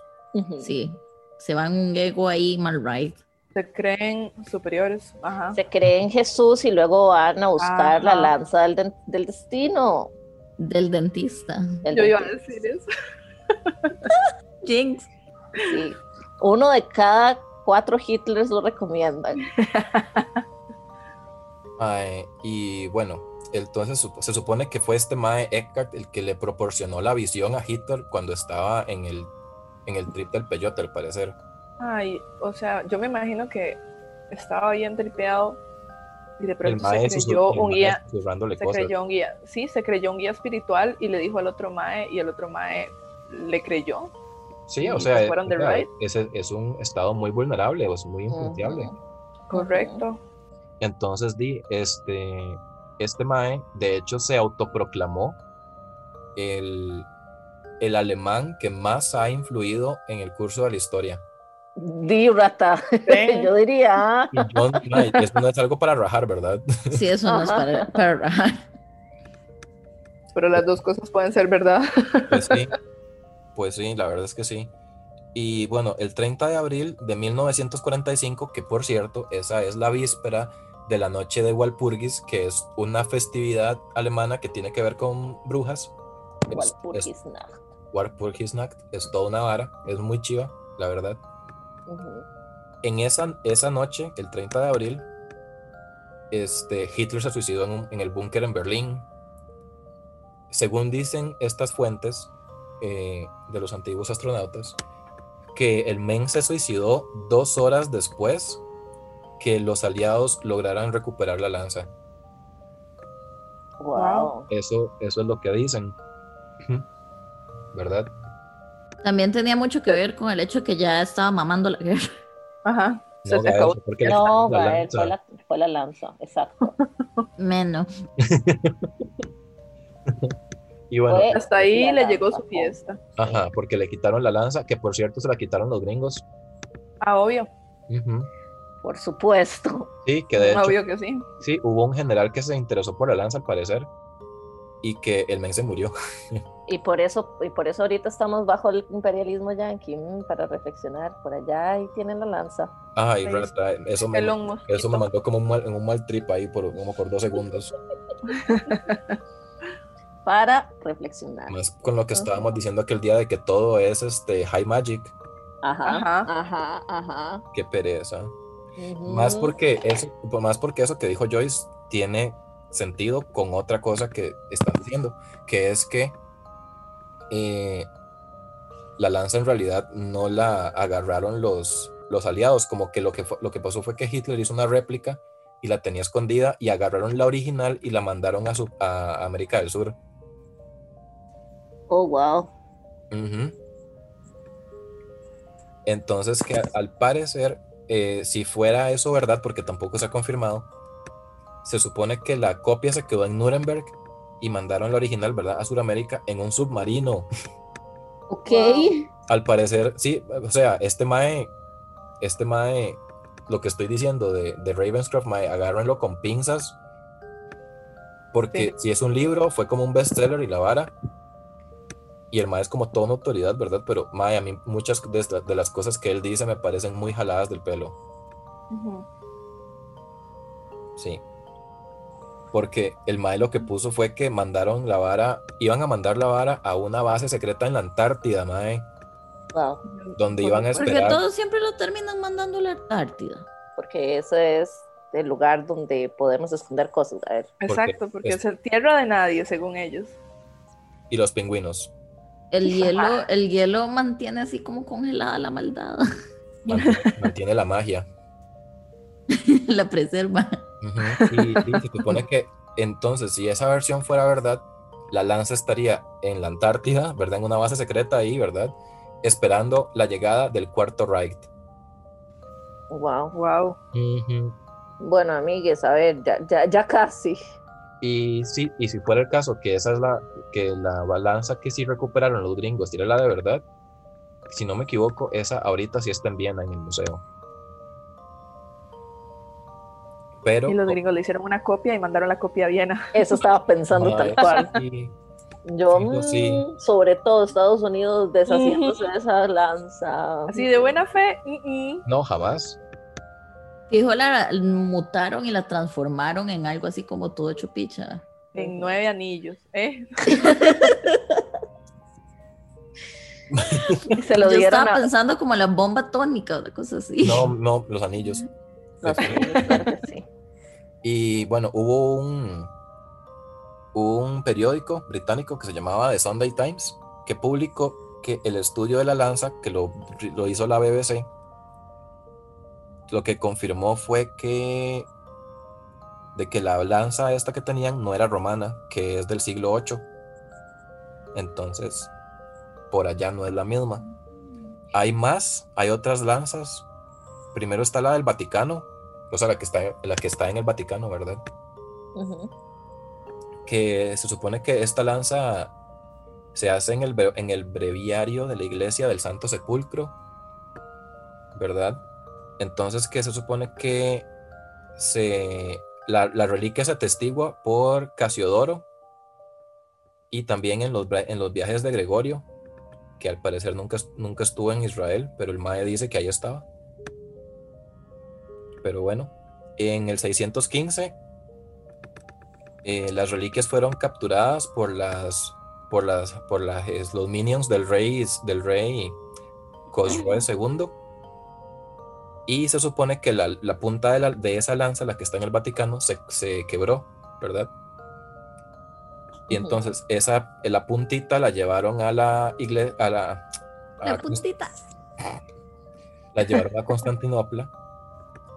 Sí. Se van un ego ahí mal right. Se creen superiores. Ajá. Se cree en Jesús y luego van a buscar la lanza del, destino. Del dentista. El Yo iba a dentista, decir eso. Jinx. sí. Uno de cada cuatro Hitlers lo recomiendan. Mae, y bueno, entonces se supone que fue este Mae Eckhart el que le proporcionó la visión a Hitler cuando estaba en el, en el trip del peyote, al parecer. Ay, o sea, yo me imagino que estaba bien tripeado y de El pronto Mae se creyó un guía, se cosas. creyó un guía, sí, se creyó un guía espiritual y le dijo al otro Mae y el otro Mae le creyó. Sí, o sea, se es, fueron sea, ride. ese es un estado muy vulnerable, es muy influenciable. Ujú. Correcto. Entonces, di, este, este Mae, de hecho, se autoproclamó el, el alemán que más ha influido en el curso de la historia. Dírata. Sí. Yo diría. Y yo, mae, eso no es algo para rajar, ¿verdad? Sí, eso no es para, para rajar. Pero las dos cosas pueden ser verdad. Pues sí, pues sí, la verdad es que sí. Y bueno, el 30 de abril de 1945, que por cierto, esa es la víspera de la noche de Walpurgis, que es una festividad alemana que tiene que ver con brujas. Walpurgisnacht. Walpurgisnacht es toda una vara, es muy chiva, la verdad. En esa, esa noche, el 30 de abril, este, Hitler se suicidó en, un- en el búnker en Berlín. Según dicen estas fuentes eh, de los antiguos astronautas, que el men se suicidó dos horas después que los aliados lograran recuperar la lanza. Wow. Eso, eso es lo que dicen. ¿Verdad? También tenía mucho que ver con el hecho que ya estaba mamando la guerra. Ajá. Se No, te Gael, acabó. No, la Gael, fue la, fue la lanza, exacto. Menos. Y bueno, Hasta ahí le llegó su fiesta. ajá, porque le quitaron la lanza, que por cierto se la quitaron los gringos. Ah, obvio. Ujú. Por supuesto. Sí, que de hecho, Obvio que sí. sí, hubo un general que se interesó por la lanza al parecer y que el men se murió. Y por eso, y por eso ahorita estamos bajo el imperialismo yanqui, mm, para reflexionar. Por allá ahí tienen la lanza. Ay, rata, eso me, eso me mandó como un mal, en un mal trip ahí por, como por dos segundos. Para reflexionar. Más con lo que estábamos diciendo aquel día de que todo es este high magic. Ajá, Ajá. ajá, ajá. Qué pereza. Más porque eso, más porque eso que dijo Joyce tiene sentido con otra cosa que están diciendo, que es que eh, la lanza en realidad no la agarraron los, los aliados, como que lo que lo que pasó fue que Hitler hizo una réplica y la tenía escondida y agarraron la original y la mandaron a, su, a América del Sur. Oh, wow. Entonces, que al parecer, eh, si fuera eso verdad, porque tampoco se ha confirmado, se supone que la copia se quedó en Nuremberg y mandaron la original, ¿verdad?, a Sudamérica en un submarino. Ok. Al parecer, sí, o sea, este Mae, este Mae, lo que estoy diciendo de, de Ravenscroft, Mae, agárrenlo con pinzas, porque si es un libro, fue como un bestseller y la vara. Y el Mae es como toda una autoridad, ¿verdad? Pero Mae, a mí muchas de, esta- de las cosas que él dice me parecen muy jaladas del pelo. Sí. Porque el Mae lo que puso fue que mandaron la vara, iban a mandar la vara a una base secreta en la Antártida, Mae, Wow. donde iban a supuesto. Porque esperar. todos siempre lo terminan mandando a la Antártida. Porque ese es el lugar donde podemos esconder cosas. A ver. Exacto, porque es- es tierra de nadie, según ellos. Y los pingüinos. El hielo, el hielo mantiene así como congelada la maldad. Mantiene, mantiene la magia. la preserva. Y se supone que entonces, si esa versión fuera verdad, la lanza estaría en la Antártida, ¿verdad? En una base secreta ahí, ¿verdad? Esperando la llegada del cuarto Reich. Wow. Wow. Bueno, amigues, a ver, ya, ya, ya casi. Y sí, y si fuera el caso que esa es la, que la balanza que sí recuperaron los gringos, era la de verdad, si no me equivoco, esa ahorita sí está en Viena en el museo. Pero Y los gringos le hicieron una copia y mandaron la copia a Viena. Eso estaba pensando tal cual. sí, Yo, sí. mm, sobre todo Estados Unidos, deshaciéndose de esa lanza. Así de buena fe. mm, mm. no, jamás. Fijo, la mutaron y la transformaron en algo así como todo hecho picha. En nueve anillos. ¿eh? Se lo Yo dieron estaba a... pensando como la bomba atómica, una cosa así. No, no, los anillos. Claro que sí. Y bueno, hubo un, un periódico británico que se llamaba The Sunday Times que publicó que el estudio de la lanza, que lo, lo hizo la BBC, lo que confirmó fue que de que la lanza esta que tenían no era romana, que es del siglo VIII. Entonces, por allá no es la misma. Hay más, hay otras lanzas. Primero está la del Vaticano, o sea, la que está, la que está en el Vaticano, ¿verdad? Que se supone que esta lanza se hace en el, en el breviario de la iglesia del Santo Sepulcro ¿verdad? Entonces que se supone que se, la, la reliquia se atestigua por Casiodoro y también en los, en los viajes de Gregorio, que al parecer nunca, nunca estuvo en Israel, pero el Mae dice que ahí estaba. Pero bueno, en el 615 eh, las reliquias fueron capturadas por las por las por las, los minions del rey del rey Cosroe II y se supone que la, la punta de, la, de, esa lanza, la que está en el Vaticano, se, se quebró, ¿verdad? Y entonces esa, la puntita la llevaron a la iglesia, a la... A la puntita. La llevaron a Constantinopla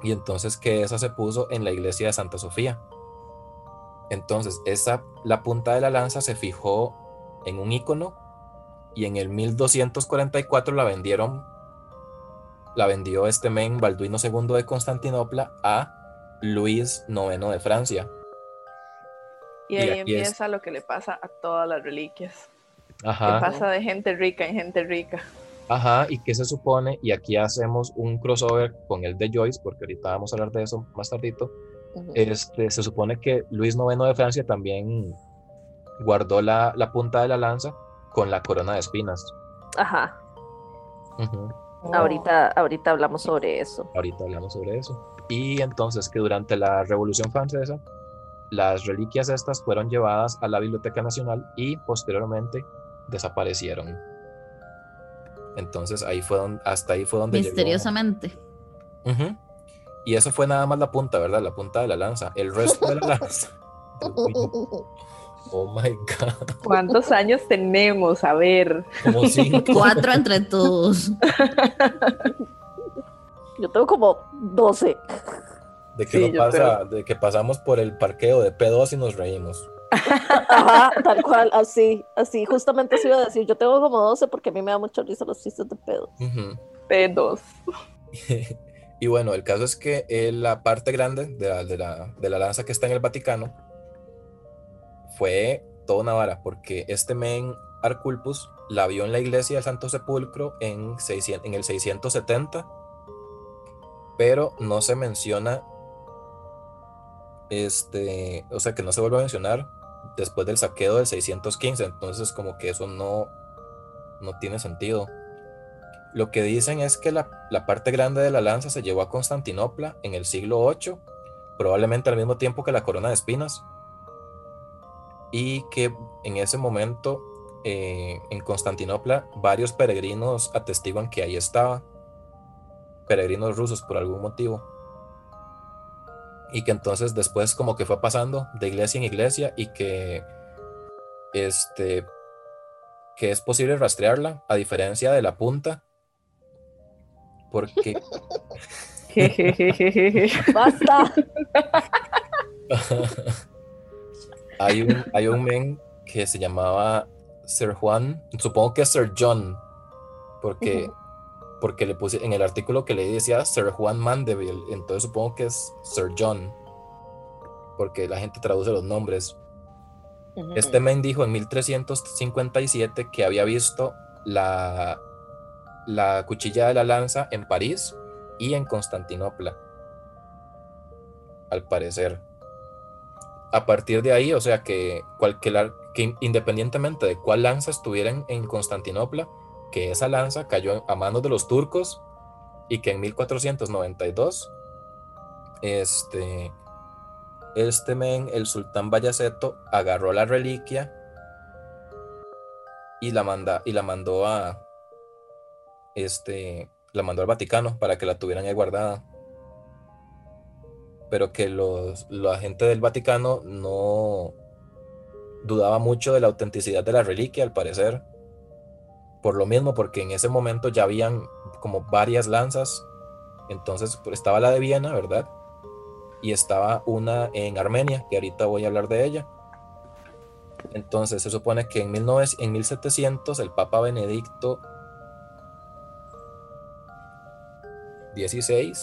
y entonces que esa se puso en la iglesia de Santa Sofía. Entonces esa, la punta de la lanza se fijó en un icono y en el 1244 la vendieron, la vendió este men Balduino II de Constantinopla a Luis IX de Francia. Y ahí empieza lo que le pasa a todas las reliquias. Ajá. Que pasa de gente rica en gente rica. Ajá, y qué se supone, y aquí hacemos un crossover con el de Joyce, porque ahorita vamos a hablar de eso más tardito. este, se supone que Luis IX de Francia también guardó la, la, punta de la lanza con la corona de espinas. Ajá. Ahorita, ahorita hablamos sobre eso. Ahorita hablamos sobre eso. Y entonces que durante la Revolución Francesa las reliquias estas fueron llevadas a la Biblioteca Nacional y posteriormente desaparecieron. Entonces ahí fue donde, hasta ahí fue donde misteriosamente. Y eso fue nada más la punta, ¿verdad? La punta de la lanza. El resto de la lanza. oh my god. ¿Cuántos años tenemos? A ver. Como cinco. Cuatro entre todos. Yo tengo como doce de que, pasa, de que pasamos por el parqueo de P2 y nos reímos. Ajá, tal cual, así, así, justamente se iba a decir, yo tengo como 12 porque a mí me da mucho risa los chistes de P2. P2. y bueno, el caso es que eh, la parte grande de la, de, la, de la lanza que está en el Vaticano fue toda una vara, porque este men Arculpus la vio en la iglesia del Santo Sepulcro en, 600, en el 670, pero no se menciona este, o sea, que no se vuelve a mencionar después del saqueo del 615, entonces como que eso no, no tiene sentido. Lo que dicen es que la, la, parte grande de la lanza se llevó a Constantinopla en el siglo VIII, probablemente al mismo tiempo que la corona de espinas, y que en ese momento eh, en Constantinopla varios peregrinos atestiguan que ahí estaba, peregrinos rusos por algún motivo. Y que entonces después como que fue pasando de iglesia en iglesia y que este que es posible rastrearla a diferencia de la punta porque basta hay un hay un men que se llamaba Sir Juan supongo que es Sir John porque porque le puse en el artículo que leí decía Sir Juan Mandeville, entonces supongo que es Sir John, porque la gente traduce los nombres. Este men dijo en 1357 que había visto la, la cuchilla de la lanza en París y en Constantinopla, al parecer. A partir de ahí, o sea que, que independientemente de cuál lanza estuvieran en Constantinopla, que esa lanza cayó a manos de los turcos y que en 1492 este este men, el sultán Bayaceto, agarró la reliquia y la manda y la mandó a este la mandó al Vaticano para que la tuvieran ahí guardada. Pero que los la gente del Vaticano no dudaba mucho de la autenticidad de la reliquia al parecer por lo mismo, porque en ese momento ya habían como varias lanzas. Entonces pues, estaba la de Viena, ¿verdad? Y estaba una en Armenia, que ahorita voy a hablar de ella. Entonces se supone que en, 19, en 1700 el Papa Benedicto XVI.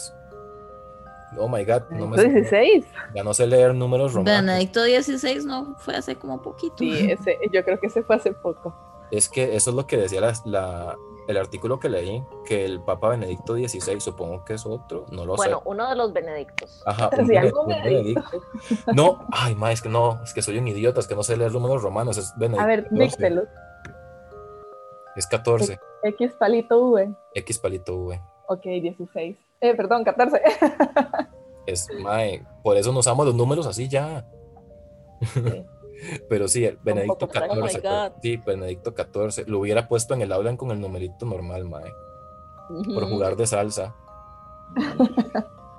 Oh my god, no me 16. Ya no sé leer números romanos. Benedicto XVI no fue hace como poquito. Sí, ese, yo creo que ese fue hace poco. Es que eso es lo que decía la, el artículo que leí, que el Papa Benedicto XVI, supongo que es otro, no lo Bueno, sé. uno de los benedictos. Ajá, un un Benedicto. Benedicto. No, ay, ma, es que no, es que soy un idiota, es que no sé leer números romanos, es Benedicto. A ver, 14, díctelo. Es 14, X palito V. X palito V. Ok, 16. Eh, perdón, 14. Es, mae, por eso nos usamos los números así ya. Sí. Pero sí, el Benedicto poco, oh my 14. God. sí, Benedicto 14. Lo hubiera puesto en el aula con el numerito normal, mae, por jugar de salsa.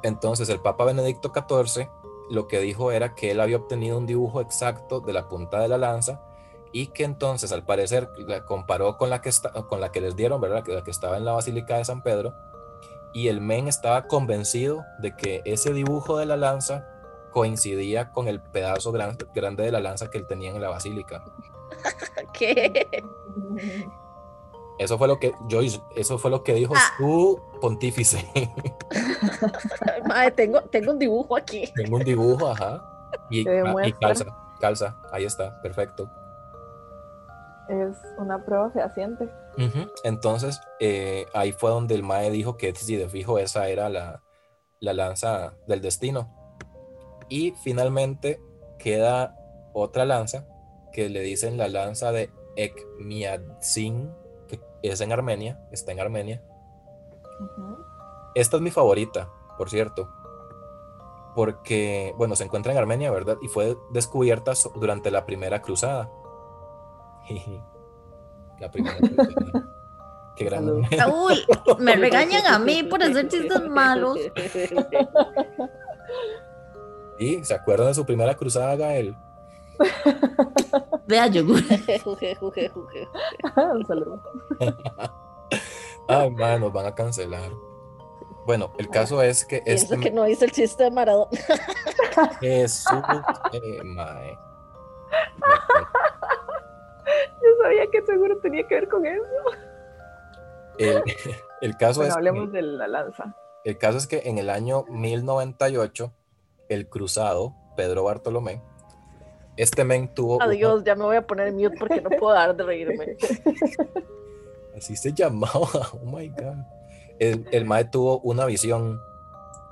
Entonces, el Papa Benedicto XIV lo que dijo era que él había obtenido un dibujo exacto de la punta de la lanza y que entonces, al parecer, la comparó con la que, está, con la que les dieron, ¿verdad? La que estaba en la Basílica de San Pedro. Y el men estaba convencido de que ese dibujo de la lanza coincidía con el pedazo gran- grande de la lanza que él tenía en la basílica. ¿Qué? Eso fue lo que Joyce, eso fue lo que dijo Ah. su pontífice. Madre, tengo, tengo un dibujo aquí. Tengo un dibujo, ajá. Y, calza, calza, ahí está, perfecto. Es una prueba fehaciente. Ujú. Entonces, eh, ahí fue donde el Mae dijo que sí, de fijo, esa era la, la lanza del destino. Y finalmente queda otra lanza que le dicen la lanza de Ekmiadzin, que es en Armenia, está en Armenia. Esta es mi favorita, por cierto, porque, bueno, se encuentra en Armenia, ¿verdad? Y fue descubierta durante la primera cruzada. la primera cruzada. Qué grande. Raúl, me regañan a mí por hacer chistes malos. ¿Y se acuerdan de su primera cruzada, Gael? Vea, yogur. Juge, juge, juge. Un saludo. Ay, man, nos van a cancelar. Bueno, el caso es que Pienso este que no hice el chiste de Maradona. Jesús, eh, mae. Sabía que seguro tenía que ver con eso. El, el caso Bueno, es hablemos de la lanza. El caso es que en el año 1098, el cruzado, Pedro Bartolomé, este men tuvo... una- Adiós, ya me voy a poner mute porque no puedo dar de reírme. así se llamaba, oh my God. El, el mae tuvo una visión,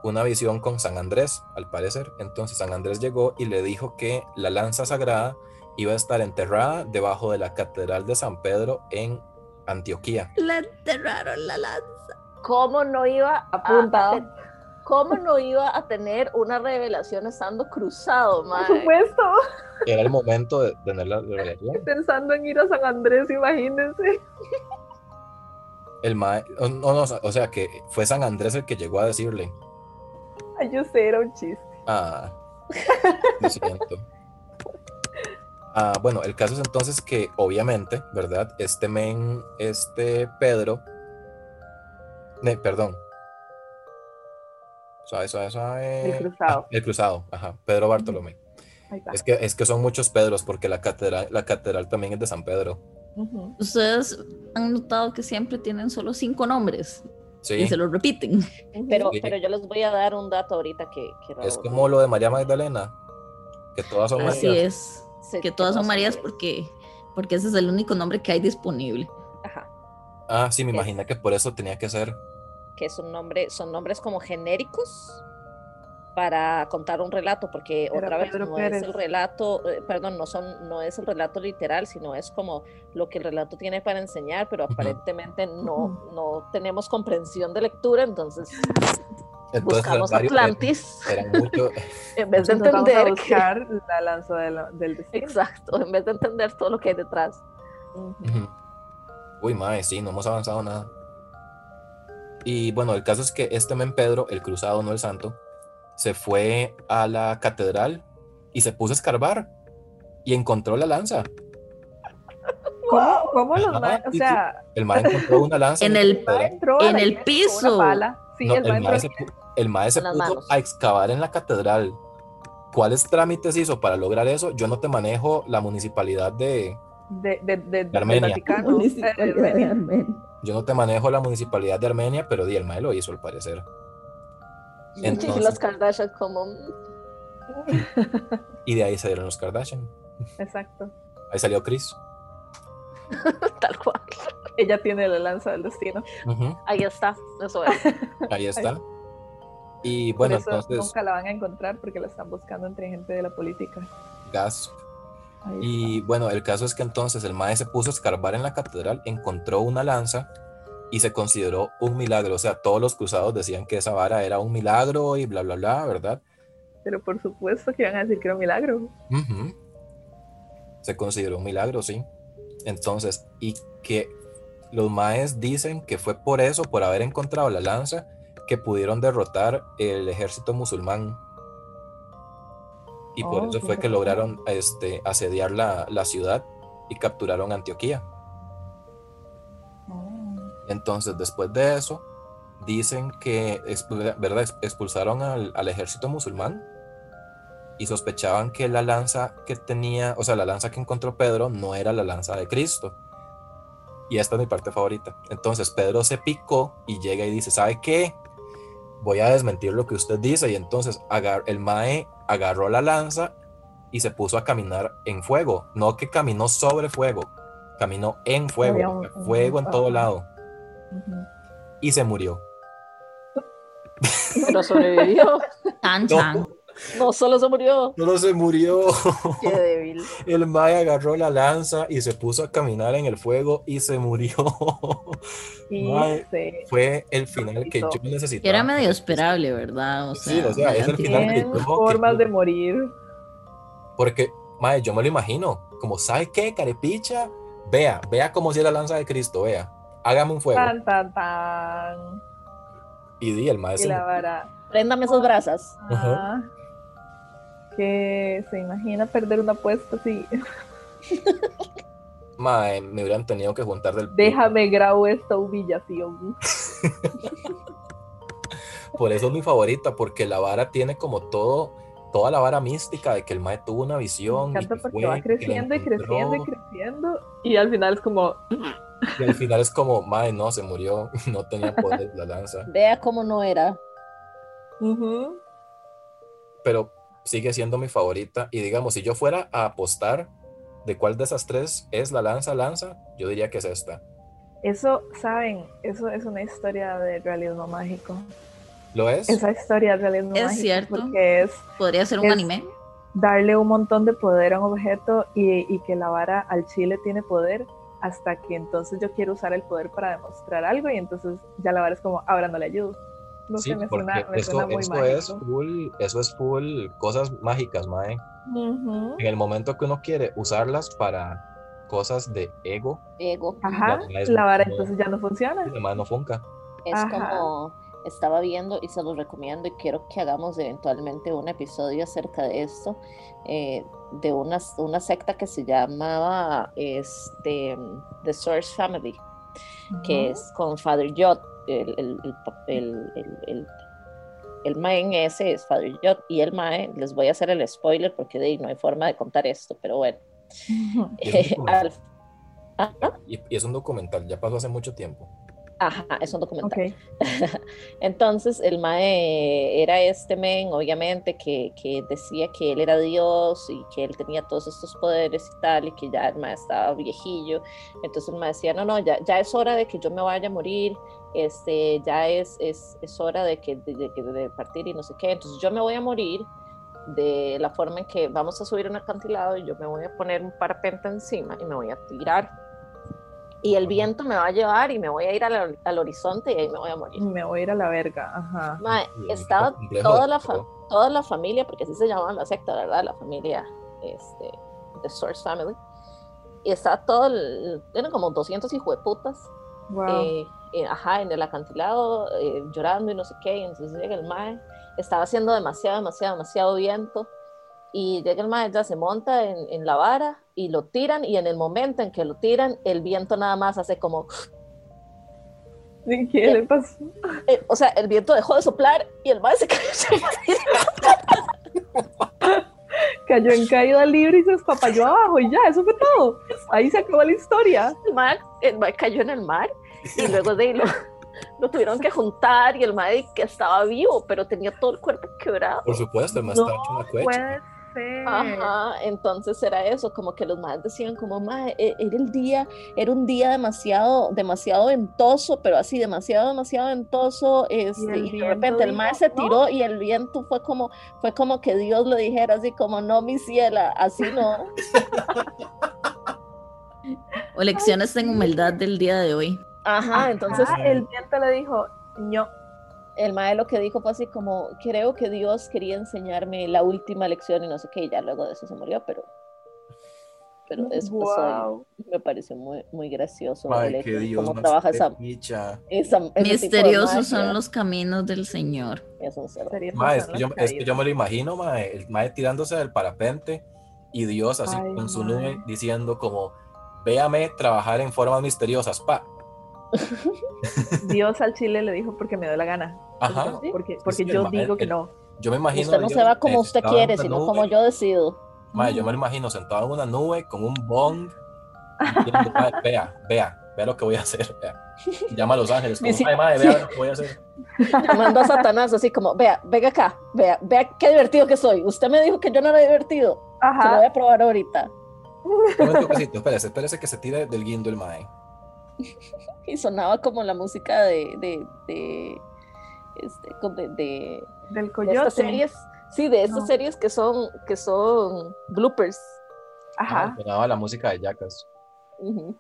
una visión con San Andrés, al parecer. Entonces San Andrés llegó y le dijo que la lanza sagrada iba a estar enterrada debajo de la Catedral de San Pedro en Antioquía. Le enterraron la lanza. ¿Cómo no iba a, Apuntado. a cómo no iba a tener una revelación estando cruzado, Por madre? supuesto, Era el momento de tener la revelación. pensando en ir a San Andrés, imagínense. El mae, o- no, no, o sea que fue San Andrés el que llegó a decirle. Ay, yo sé, era un chiste. Ah, lo siento. Ah, bueno, el caso es entonces que obviamente, ¿verdad? Este men, este Pedro, ne, perdón. Suave, suave, suave. El cruzado. Ah, el cruzado, ajá, Pedro Bartolomé. Es que, es que son muchos Pedros porque la catedral, la catedral también es de San Pedro. Ustedes han notado que siempre tienen solo cinco nombres Sí, y se los repiten. Pero, Sí. pero yo les voy a dar un dato ahorita que, que es como lo de María Magdalena, que todas son Así Marías. es. Sí, Que todas son Marías porque, porque ese es el único nombre que hay disponible. Ajá. Ah, sí, me Es- imaginé que por eso tenía que ser. que son nombres, son nombres como genéricos para contar un relato, porque Era otra vez Pedro no Pérez. es el relato, eh, perdón, no son, no es el relato literal, sino es como lo que el relato tiene para enseñar, pero aparentemente no, no tenemos comprensión de lectura, entonces Entonces, buscamos eran- Atlantis eran en vez de entender que- la lanza de la- del destino. exacto, en vez de entender todo lo que hay detrás. Uy, mae, sí, no hemos avanzado nada. Y bueno, el caso es que este men Pedro, el cruzado, no el santo, se fue a la catedral y se puso a escarbar y encontró la lanza. ¿Cómo, cómo los ma- O sea, El mae encontró una lanza En el- el entró en la el piso. una pala. Sí, No, el ma el entró mae a se, el puso a excavar en la catedral. ¿Cuáles trámites hizo para lograr eso? Yo no te manejo la municipalidad de... de, de, de, del Armenia. Vaticano. Municipalidad de Armenia. Armenia. Yo no te manejo la municipalidad de Armenia, pero di, el mae lo hizo al parecer. y los Kardashian como Y de ahí salieron los Kardashian. Exacto. Ahí salió Chris. tal cual. Ella tiene la lanza del destino. Ujú, Ahí está, eso es. Ahí está. Y bueno, Por eso entonces, nunca la van a encontrar porque la están buscando entre gente de la política. Gasp. Ahí Y bueno, el caso es que entonces el mae se puso a escarbar en la catedral, encontró una lanza y se consideró un milagro. O sea, todos los cruzados decían que esa vara era un milagro y bla, bla, bla, ¿verdad? Pero por supuesto que iban a decir que era un milagro. Se consideró un milagro, sí. Entonces, y que los maes dicen que fue por eso, por haber encontrado la lanza, que pudieron derrotar el ejército musulmán. Y por Oh, eso fue que lograron este, asediar la, la ciudad y capturaron Antioquía. Oh. Entonces, después de eso, dicen que ¿verdad? Ex- expulsaron al, al ejército musulmán y sospechaban que la lanza que tenía, o sea, la lanza que encontró Pedro no era la lanza de Cristo. Y esta es mi parte favorita. Entonces, Pedro se picó y llega y dice, ¿sabe qué? Voy a desmentir lo que usted dice. Y entonces agar- el Mae agarró la lanza y se puso a caminar en fuego. No que caminó sobre fuego, caminó en fuego. Un- fuego en todo lado y se murió. Pero sobrevivió. Tan. No solo se murió. No se murió. Qué débil. El Maya agarró la lanza y se puso a caminar en el fuego y se murió. Y Mae, Fue el final que yo Que necesitaba. era medio esperable, ¿verdad? O Sí, sea, o sea, es el final que yo- formas de morir. Porque, Mae, yo me lo imagino. Como, ¿sabe qué, carepicha? Vea, vea cómo si es la lanza de Cristo, vea. Hágame un fuego. Tan, tan, tan. Y di, el Mae Y se la vara. Préndame esas brasas. Ajá. Que se imagina perder una apuesta así. Mae, me hubieran tenido que juntar del Déjame grabo esta humillación. Por eso es mi favorita, porque la vara tiene como todo, toda la vara mística de que el Mae tuvo una Me visión. y encanta que porque fue, va creciendo y creciendo y creciendo. Y al final es como. Y al final es como, Mae, no, se murió, no tenía poder la lanza. Vea cómo no era. ujú. Pero sigue siendo mi favorita. Y digamos, si yo fuera a apostar de cuál de esas tres es la lanza, lanza, yo diría que es esta. Eso, ¿saben? Eso es una historia de realismo mágico. ¿Lo es? Esa historia de realismo Es mágico. cierto. Porque es Podría ser un Es- anime. darle un montón de poder a un objeto y, y que la vara al chile tiene poder hasta que entonces yo quiero usar el poder para demostrar algo y entonces ya la vara es como, ahora no le ayudo. No Sí, sé, me porque suena, me muy es full, eso es full cosas mágicas, Mae. En el momento que uno quiere usarlas para cosas de ego, Ego. Ajá, La- vara como- entonces ya no funciona. la no funca. Es Ajá. como estaba viendo y se los recomiendo y quiero que hagamos eventualmente un episodio acerca de esto, eh, de una, una secta que se llamaba este, The Source Family, que es con Father Yod, el, el, el, el, el, el- el mae en ese es Father Yod y el mae, les voy a hacer el spoiler porque de ahí no hay forma de contar esto, pero bueno. Y es un al- Ajá, Y, y es un documental, ya pasó hace mucho tiempo. ajá, es un documental. Ok. Entonces el Mae era este men, obviamente, que, que decía que él era Dios y que él tenía todos estos poderes y tal, y que ya el Mae estaba viejillo. Entonces el Mae decía, no, no, ya, ya es hora de que yo me vaya a morir, este, ya es, es, es hora de, que, de, de, que- de partir y no sé qué. Entonces yo me voy a morir de la forma en que vamos a subir un acantilado y yo me voy a poner un parapente encima y me voy a tirar. Y el viento me va a llevar y me voy a ir al, al horizonte y ahí me voy a morir. Me voy a ir a la verga. Ajá. El estaba toda la, toda la familia, porque así se llamaba la secta, ¿verdad? La familia, este, The Source Family. Y estaba todo, el- eran como 200 hijueputas, Wow. eh, eh, ajá, en el acantilado, eh, llorando y no sé qué. Y entonces llega el mae, estaba haciendo demasiado, demasiado, demasiado viento. Y llega el mae, ya se monta en, en la vara y lo tiran. Y en el momento en que lo tiran, el viento nada más hace como ¿Y ¿Qué le pasó? eh, o sea, el viento dejó de soplar y el mae se cayó. Cayó en caída libre y se espapalló abajo y ya, eso fue todo. Ahí se acabó la historia. el mae, el mae cayó en el mar y luego de ahí lo, lo tuvieron que juntar y el mae que estaba vivo, pero tenía todo el cuerpo quebrado. Por supuesto, el más No está hecho una cuecha. Ajá, entonces era eso, como que los más decían como, ma, e- era el día, era un día demasiado, demasiado ventoso, pero así, demasiado, demasiado ventoso, este, y, de repente el mar se "No". tiró y el viento fue como, fue como que Dios le dijera así como, no, mi ciela, así no. O lecciones en humildad del día de hoy. Ajá, entonces Ah, el viento le dijo, no, el mae lo que dijo fue así como, creo que Dios quería enseñarme la última lección y no sé qué, y ya luego de eso se murió, pero, pero eso pasó y wow. me pareció muy, muy gracioso de Dios cómo trabaja esa, esa- Misteriosos son los caminos del Señor. Es un Mae, es, que yo, es que yo me lo imagino, mae, el mae tirándose del parapente y Dios así Ay, con su nube diciendo como, véame trabajar en formas misteriosas, pa. Dios al chile le dijo porque me dio la gana. Ajá. Porque, porque Sí, yo el digo que el- no. Yo me imagino. Usted no se va como usted quiere, sino nube. como yo decido. Mae, yo me lo imagino sentado en una nube con un bong. diciendo, "Mae, vea, vea, vea lo que voy a hacer. Vea. Llama a los ángeles. Como, Sí, sí. "Mae, mae, vea lo que voy a hacer. Llamando a Satanás así como, vea, venga acá, vea, vea qué divertido que soy. Usted me dijo que yo no era divertido. Se lo Ajá. voy a probar ahorita. Un toquecito, espérese, espérese que se tire del guindo el mae. Y sonaba como la música de, de, de, este, de, de- Del de coyote. estas series. Sí, de estas No. series que son, que son bloopers. Ajá. Ah, sonaba la música de Yacas. Ujú,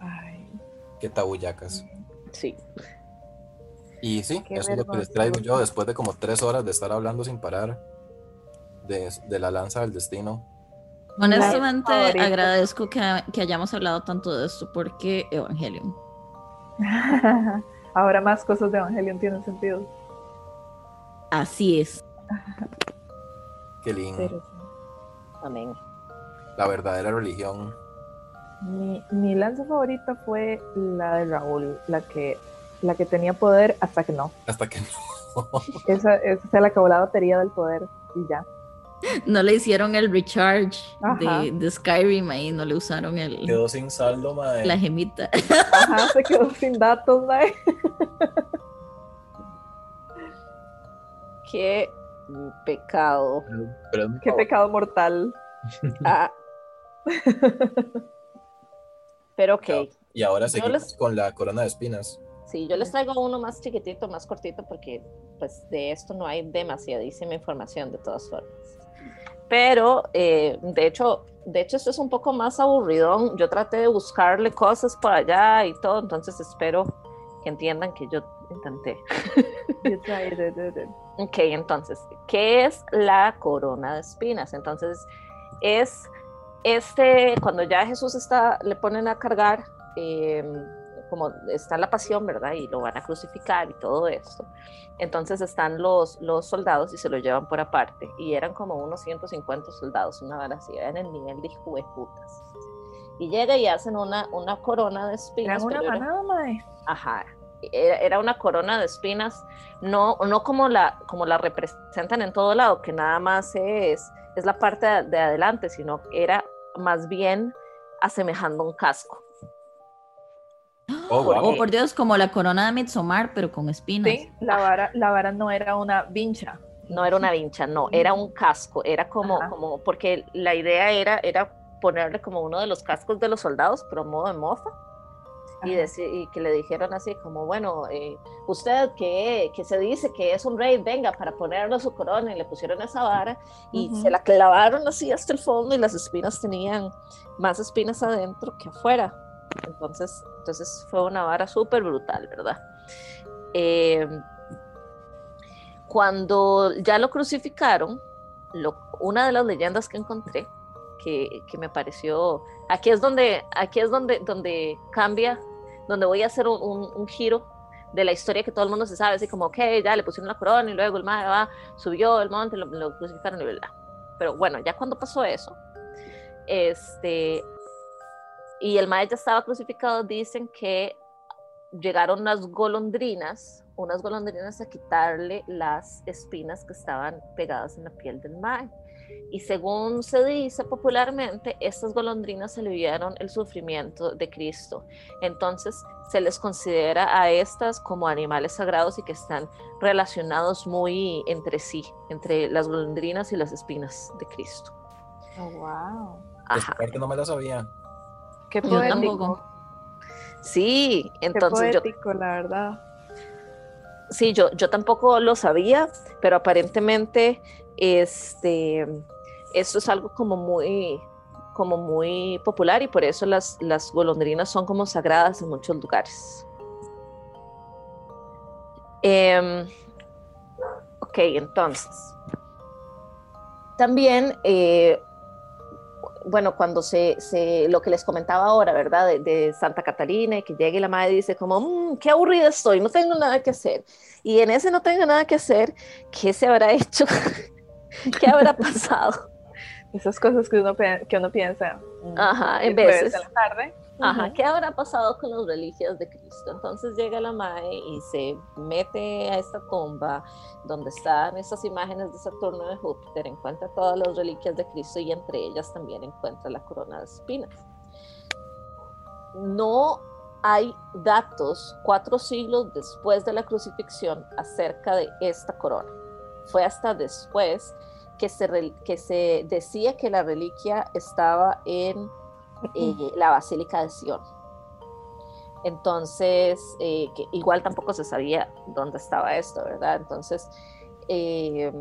Ay, Qué tabú Yacas. Sí. Y sí, Qué eso es lo que les traigo yo después de como tres horas de estar hablando sin parar de, de la lanza del destino. Honestamente, agradezco que, que hayamos hablado tanto de esto porque Evangelion. Ahora más cosas de Evangelion tienen sentido. Así es. Qué lindo. Pero sí. Amén. La verdadera religión. mi, mi lanza favorita fue la de Raúl, la que, la que tenía poder hasta que no. Hasta que no. Esa, esa se le acabó la batería del poder y ya. No le hicieron el recharge de, de Skyrim ahí, no le usaron el, Quedó sin saldo, mae. la gemita. Ajá, se quedó sin datos, mae. Qué pecado. Pero Qué pecado mortal. Ah. Pero ok. Y ahora seguimos les- con la corona de espinas. Sí, yo les traigo uno más chiquitito, más cortito, porque pues de esto no hay demasiadísima información de todas formas. Pero eh, de hecho, de hecho esto es un poco más aburridón. Yo traté de buscarle cosas por allá y todo, entonces espero que entiendan que yo intenté. You tried it, it, it. Ok, entonces, ¿qué es la corona de espinas? Entonces, es este, cuando ya Jesús está, le ponen a cargar, eh, como está la pasión, ¿verdad? Y lo van a crucificar y todo esto. Entonces están los, los soldados y se lo llevan por aparte. Y eran como unos 150 soldados, una vara así, eran el nivel de hijo de putas. Y llega y hacen una, una corona de espinas. Eran una era- manada, mae. Ajá. Era, era una corona de espinas, no, no como, la, como la representan en todo lado, que nada más es, es la parte de, de adelante, sino era más bien asemejando un casco. Oh, wow. Oh, por Dios, como la corona de Midsommar, pero con espinas. Sí, la vara, la vara no era una vincha. No era una vincha, no, era un casco, era como, Ajá. como porque la idea era, era ponerle como uno de los cascos de los soldados, pero a modo de mofa. y, que le dijeron así como, bueno, eh, usted que, que se dice que es un rey, venga para ponerle su corona y le pusieron esa vara y se la clavaron así hasta el fondo y las espinas tenían más espinas adentro que afuera. Entonces, entonces fue una vara súper brutal, ¿verdad? Eh, cuando ya lo crucificaron, lo- una de las leyendas que encontré, que, que me pareció, aquí es donde, aquí es donde, donde cambia, donde voy a hacer un, un- un giro de la historia que todo el mundo se sabe, así como, ok, ya le pusieron la corona y luego el madre va, subió el monte, lo, lo crucificaron y bla. Pero bueno, ya cuando pasó eso, este, y el madre ya estaba crucificado, dicen que llegaron unas golondrinas, unas golondrinas a quitarle las espinas que estaban pegadas en la piel del mae. Y según se dice popularmente, estas golondrinas aliviaron el sufrimiento de Cristo. Entonces se les considera a estas como animales sagrados y que están relacionados muy entre sí, entre las golondrinas y las espinas de Cristo. Oh, wow. Esta parte no me la sabía. Qué Yo poético. tampoco. Sí, Qué entonces yo, poético, la verdad. sí, yo, yo tampoco lo sabía, pero aparentemente este, esto es algo como muy, como muy popular y por eso las, las golondrinas son como sagradas en muchos lugares. Em, ok, entonces. También, eh, bueno, cuando se, se- lo que les comentaba ahora, ¿verdad? De, de Santa Catalina y que llegue la madre y dice como, "Mm, qué aburrida estoy, no tengo nada que hacer. Y en ese no tengo nada que hacer, ¿qué se habrá hecho? ¿Qué habrá pasado? Esas cosas que uno, que uno piensa. mm, Ajá, en veces. de la tarde. Ajá. ¿qué habrá pasado con las reliquias de Cristo? Entonces llega la Mae y se mete a esta tumba donde están esas imágenes de Saturno y de Júpiter, encuentra todas las reliquias de Cristo y entre ellas también encuentra la corona de espinas. No hay datos cuatro siglos después de la crucifixión acerca de esta corona. Fue hasta después que se, que se decía que la reliquia estaba en eh, la Basílica de Sion. Entonces, eh, que igual tampoco se sabía dónde estaba esto, ¿verdad? Entonces, eh,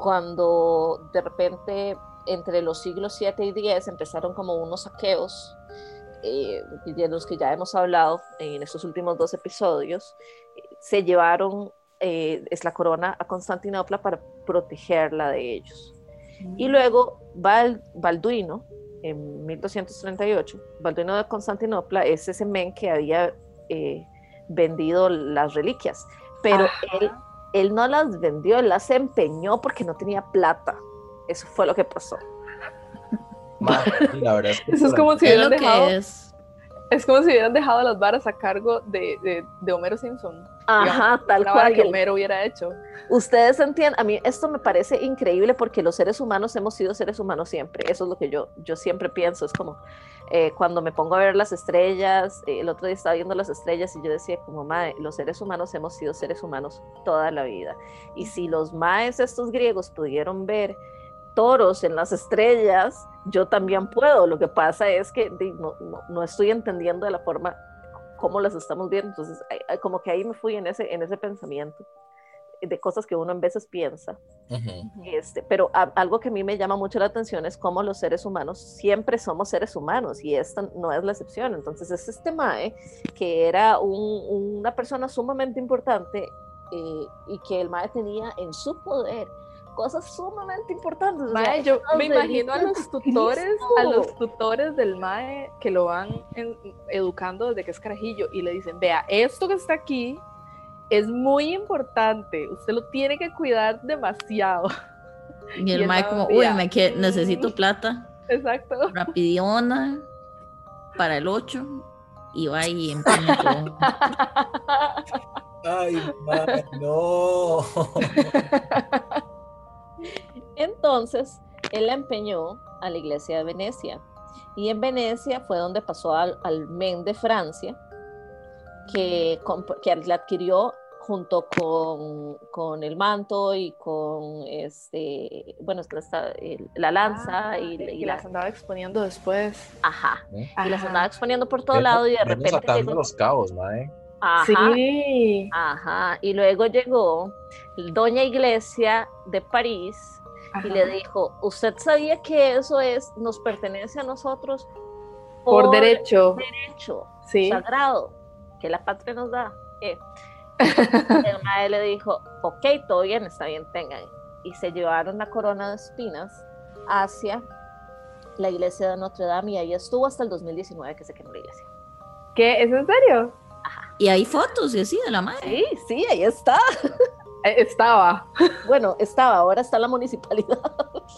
cuando de repente entre los siglos 7 y 10 empezaron como unos saqueos, eh, de los que ya hemos hablado en estos últimos dos episodios, se llevaron eh, es la corona a Constantinopla para protegerla de ellos. Y luego Val- Balduino, en 1238, Balduino de Constantinopla es ese men que había eh, vendido las reliquias, pero él, él no las vendió, él las empeñó porque no tenía plata. Eso fue lo que pasó. Ma, y la verdad es que Eso es como si Es hubieran lo dejado, que es. Es como si hubieran dejado las varas a cargo de, de, de Homero Simpson. Ajá, tal cual. que Homero hubiera hecho. Ustedes entienden, a mí esto me parece increíble porque los seres humanos hemos sido seres humanos siempre. Eso es lo que yo, yo siempre pienso. Es como eh, cuando me pongo a ver las estrellas, eh, el otro día estaba viendo las estrellas y yo decía como, mae, los seres humanos hemos sido seres humanos toda la vida. Y si los maes estos griegos pudieron ver toros en las estrellas, yo también puedo. Lo que pasa es que no, no, no estoy entendiendo de la forma como las estamos viendo. Entonces, como que ahí me fui en ese, en ese pensamiento de cosas que uno en veces piensa. Ujú. Este, pero a- algo que a mí me llama mucho la atención es cómo los seres humanos siempre somos seres humanos y esta no es la excepción. Entonces es este Mae que era un- una persona sumamente importante eh, y que el Mae tenía en su poder cosas sumamente importantes. o sea, Mae, yo me imagino a los tutores, Cristo. a los tutores del MAE que lo van en- educando desde que es carajillo y le dicen, vea, esto que está aquí es muy importante, usted lo tiene que cuidar demasiado. Y Y el el mae mae como, uy, me que "Mm". necesito plata, Exacto. rapidiona, para el 8, y va y empeña todo. Ay, ma, no. Entonces, él la empeñó a la iglesia de Venecia. Y en Venecia fue donde pasó al, al men de Francia, que, que la adquirió junto con, con el manto y con este, bueno, la lanza Ah, y, la, las andaba exponiendo después. ajá, y las andaba exponiendo por todo lado y de repente atando llegó, los cabos, mae. Ajá, Sí. ajá, y luego llegó Doña Iglesia de París y le dijo, ¿usted sabía que eso es, nos pertenece a nosotros Por derecho. derecho Sí. sagrado que la patria nos da? Eh, el mae le dijo, ok, todo bien, está bien, tengan. Y se llevaron la corona de espinas hacia la iglesia de Notre Dame y ahí estuvo hasta el 2019 que se quemó la iglesia. ¿Qué? ¿Es en serio? Y hay fotos y así de la madre. Sí, sí, ahí está. Eh, Estaba. Bueno, estaba, ahora está la municipalidad.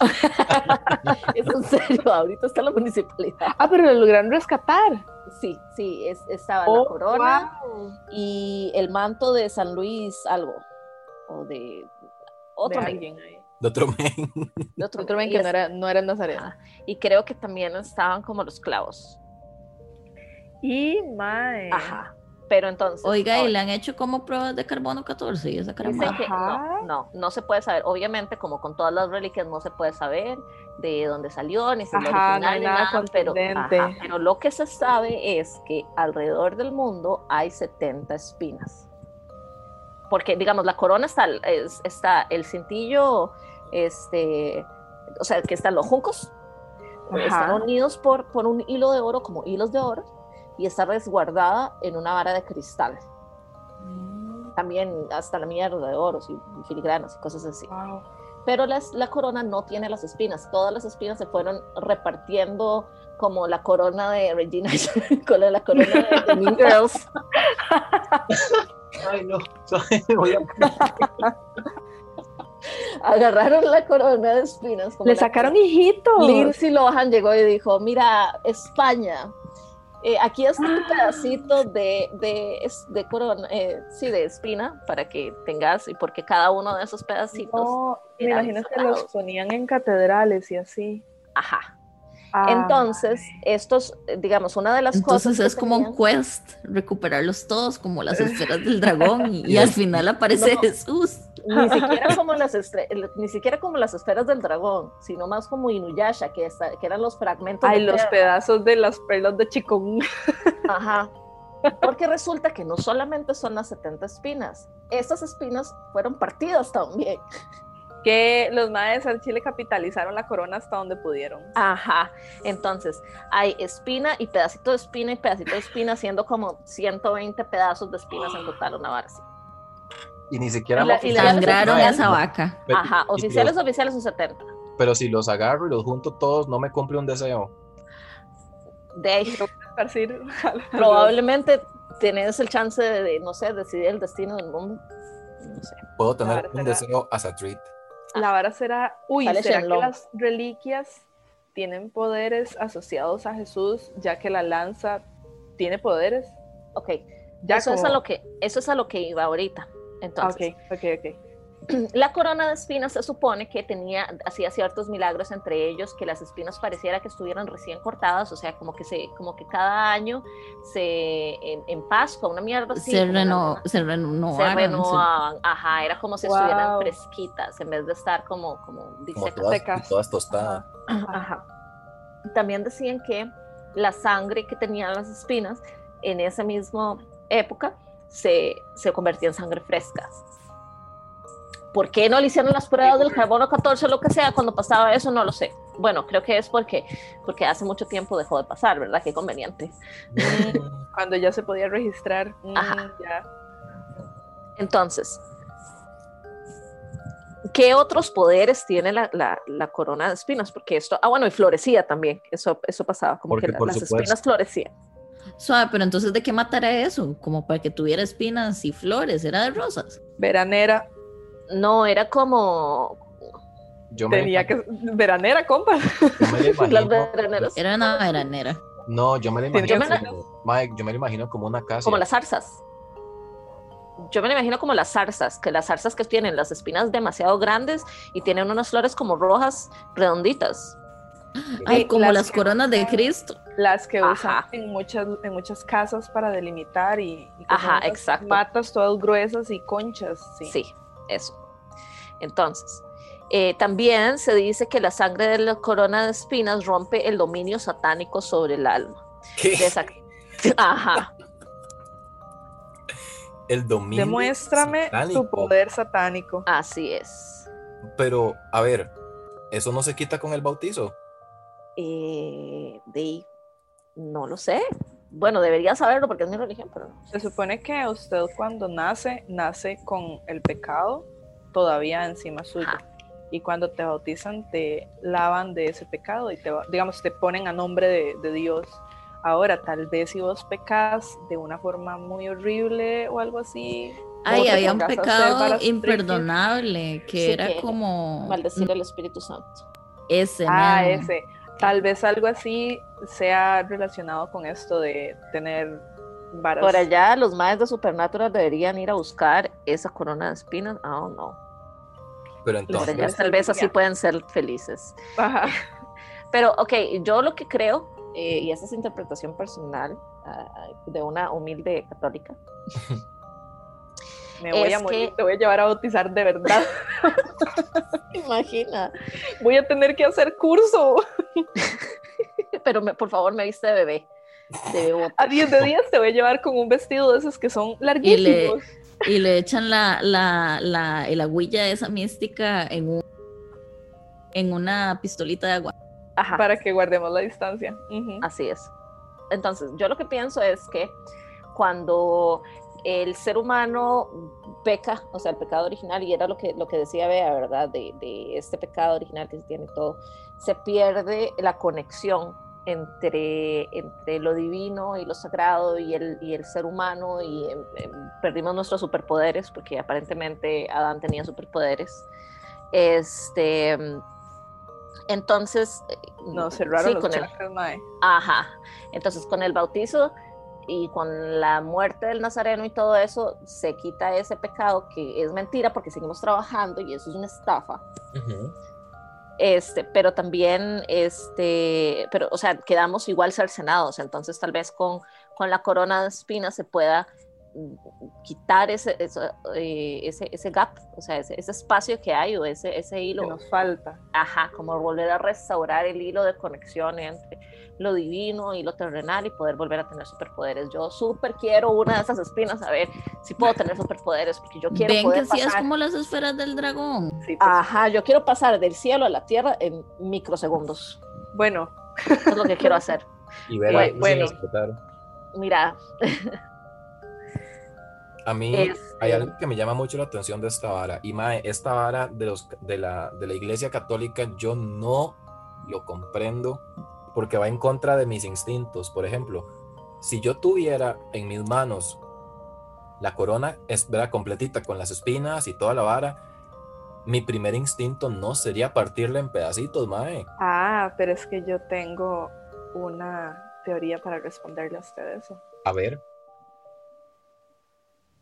es en serio, ahorita está la municipalidad. Ah, pero lo lograron rescatar. Sí, sí, es- estaba Oh, la corona wow. y el manto de San Luis algo, o de otro De men, alguien ahí. De otro men. de otro, Otro men, que es- no era, no era nazareno. Y creo que también estaban como los clavos. Y mae. Ajá. Pero entonces. Oiga, y le han hecho como pruebas de carbono 14 y esa Dicen caramba. que Ajá. no, no, no se puede saber. Obviamente, como con todas las reliquias, no se puede saber de dónde salió, ni si Ajá, no original, hay ni nada nada, pero, ajá, pero lo que se sabe es que alrededor del mundo hay 70 espinas. Porque, digamos, la corona está, es- está el cintillo, este, o sea, que están los juncos, Ajá. están unidos por, por un hilo de oro, como hilos de oro, y está resguardada en una vara de cristal Mm, también hasta la mierda de oros y filigranas y cosas así. wow. Pero las- la corona no tiene las espinas. Todas las espinas se fueron repartiendo como la corona de Regina, con la corona de, de Mean Girls. Ay, no. Voy a- Agarraron la corona de espinas. como Le sacaron hijitos. Lindsay Lohan llegó y dijo, mira, España, eh, aquí está un pedacito de, de, es- de corona, eh, sí, de espina, para que tengas, y porque cada uno de esos pedacitos, No, me imagino que los ponían en catedrales y así. ajá. Ah, Entonces, estos, eh, digamos, una de las cosas. Entonces es como un quest, recuperarlos todos como las esferas del dragón y, y al final aparece No. Jesús. Ni siquiera, como las ni siquiera como las esferas del dragón, sino más como Inuyasha, que, que eran los fragmentos. Ay, de los pedazos de las perlas de Chikung. Ajá. Porque resulta que no solamente son las 70 espinas, estas espinas fueron partidas también. Que los maes al Chile capitalizaron la corona hasta donde pudieron. Ajá. Entonces, hay espina y pedacito de espina y pedacito de espina, haciendo como 120 pedazos de espinas en total, una vara así. Y ni siquiera Y la-. Sangraron a esa vaca. Pero- Ajá. Oficiales, los- oficiales son 70. Pero si los agarro y los junto todos, no me cumple un deseo. De probablemente tienes el chance de, de, no sé, decidir el destino del mundo. No sé. Puedo tener un será- deseo as a treat. La vara será. Uy, ¿será que las reliquias tienen poderes asociados a Jesús, ya que la lanza tiene poderes? Ok, Ya eso, es como- a lo que, eso es a lo que iba ahorita. Entonces, ok, ok, ok. la corona de espinas se supone que tenía, hacía ciertos milagros, entre ellos que las espinas pareciera que estuvieran recién cortadas, o sea, como que se, como que cada año se, en, en Pascua, una mierda así. se, reno, se se renovaron. se- renovaban, ajá, era como si estuvieran fresquitas, en vez de estar como, como Como disecas. todas, secas. todas tostadas. Ajá. También decían que la sangre que tenían las espinas en esa misma época se, se convertía en sangre fresca. ¿Por qué no le hicieron las pruebas del carbono 14 o lo que sea cuando pasaba eso? No lo sé. Bueno, creo que es porque, porque hace mucho tiempo dejó de pasar, ¿verdad? Qué conveniente. Cuando ya se podía registrar. mm, Ajá. ya. Entonces, ¿qué otros poderes tiene la, la- la corona de espinas? Porque esto, ah, bueno, y florecía también, eso, eso pasaba, como Porque que la- las supuesto. espinas florecían. Suave, pero entonces ¿de qué matará eso? Como para que tuviera espinas y flores, era de rosas. Veranera. No, era como Yo me, Tenía que. Veranera, compa. yo me lo las veraneras, Era una veranera. No, yo me lo Tiene imagino. como- Mike, yo me lo imagino como una casa. como las zarzas. Yo me lo imagino como las zarzas, que las zarzas que tienen las espinas demasiado grandes y tienen unas flores como rojas, redonditas. Ay, como las coronas de Cristo. Las que usan Ajá. en muchas, en muchas casas para delimitar y, y Ajá, exacto. matas todas gruesas y conchas. Sí. Sí, eso. Entonces, eh, también se dice que la sangre de la corona de espinas rompe el dominio satánico sobre el alma. ¿Qué? Ajá. El dominio. Demuéstrame satánico. tu poder satánico. Así es. Pero, a ver, eso no se quita con el bautizo. Eh, de, no lo sé. Bueno, debería saberlo porque es mi religión, pero no. Se supone que usted cuando nace, nace con el pecado todavía encima suyo. Ajá. Y cuando te bautizan, te lavan de ese pecado y te, digamos, te ponen a nombre de, de Dios. Ahora, tal vez si vos pecas de una forma muy horrible o algo así. Ay, había un pecado imperdonable que Sí, era que como Maldecir al Espíritu Santo. ese. Ah, ese. Tal vez algo así sea relacionado con esto de tener varas. Por allá, los maes de Supernatural deberían ir a buscar esa corona de espinas. Oh, no. Pero Por entonces, allá tal vez así pueden ser felices. Ajá. Pero, ok, yo lo que creo eh, y esa es interpretación personal ah, de una humilde católica. Me voy Es a morir, que- te voy a llevar a bautizar de verdad. Imagina. voy a tener que hacer curso. Pero me- por favor, me viste de bebé. De. A 10 de 10 te voy a llevar con un vestido de esos que son larguísimos. Y le echan la, la, la, el agüilla esa mística en, un, en una pistolita de agua. Ajá. Para que guardemos la distancia. Así es. Entonces, yo lo que pienso es que cuando el ser humano peca, o sea, el pecado original, y era lo que, lo que decía Bea, ¿verdad? De, de este pecado original que se tiene todo, se pierde la conexión entre, entre lo divino y lo sagrado y el, y el ser humano, y em, em, perdimos nuestros superpoderes, porque aparentemente Adán tenía superpoderes. Este. Entonces. eh, No, cerraron sí, los con el- chakras. Ajá. Entonces, con el bautizo y con la muerte del Nazareno y todo eso, se quita ese pecado que es mentira porque seguimos trabajando y eso es una estafa. Este, pero también, este, pero, o sea, quedamos igual cercenados. Entonces, tal vez con, con la corona de espinas se pueda quitar ese, eso, eh, ese, ese gap, o sea, ese, ese espacio que hay o ese, ese Que hilo nos falta. ajá, como volver a restaurar el hilo de conexión entre lo divino y lo terrenal y poder volver a tener superpoderes. Yo súper quiero una de esas espinas, a ver si puedo tener superpoderes, porque yo quiero Ven poder que sí es pasar. como las esferas del dragón. Sí, pues. Ajá, yo quiero pasar del cielo a la tierra en microsegundos. Bueno, Eso es lo que quiero hacer. Y ver Bueno, bueno. Mira, A mí Este- hay algo que me llama mucho la atención de esta vara. Y mae, esta vara de, los, de, la, de la iglesia católica yo no lo comprendo porque va en contra de mis instintos. Por ejemplo, si yo tuviera en mis manos la corona es ¿verdad? completita con las espinas y toda la vara, mi primer instinto no sería partirla en pedacitos, mae. ah, pero es que yo tengo una teoría para responderle a usted eso. A ver,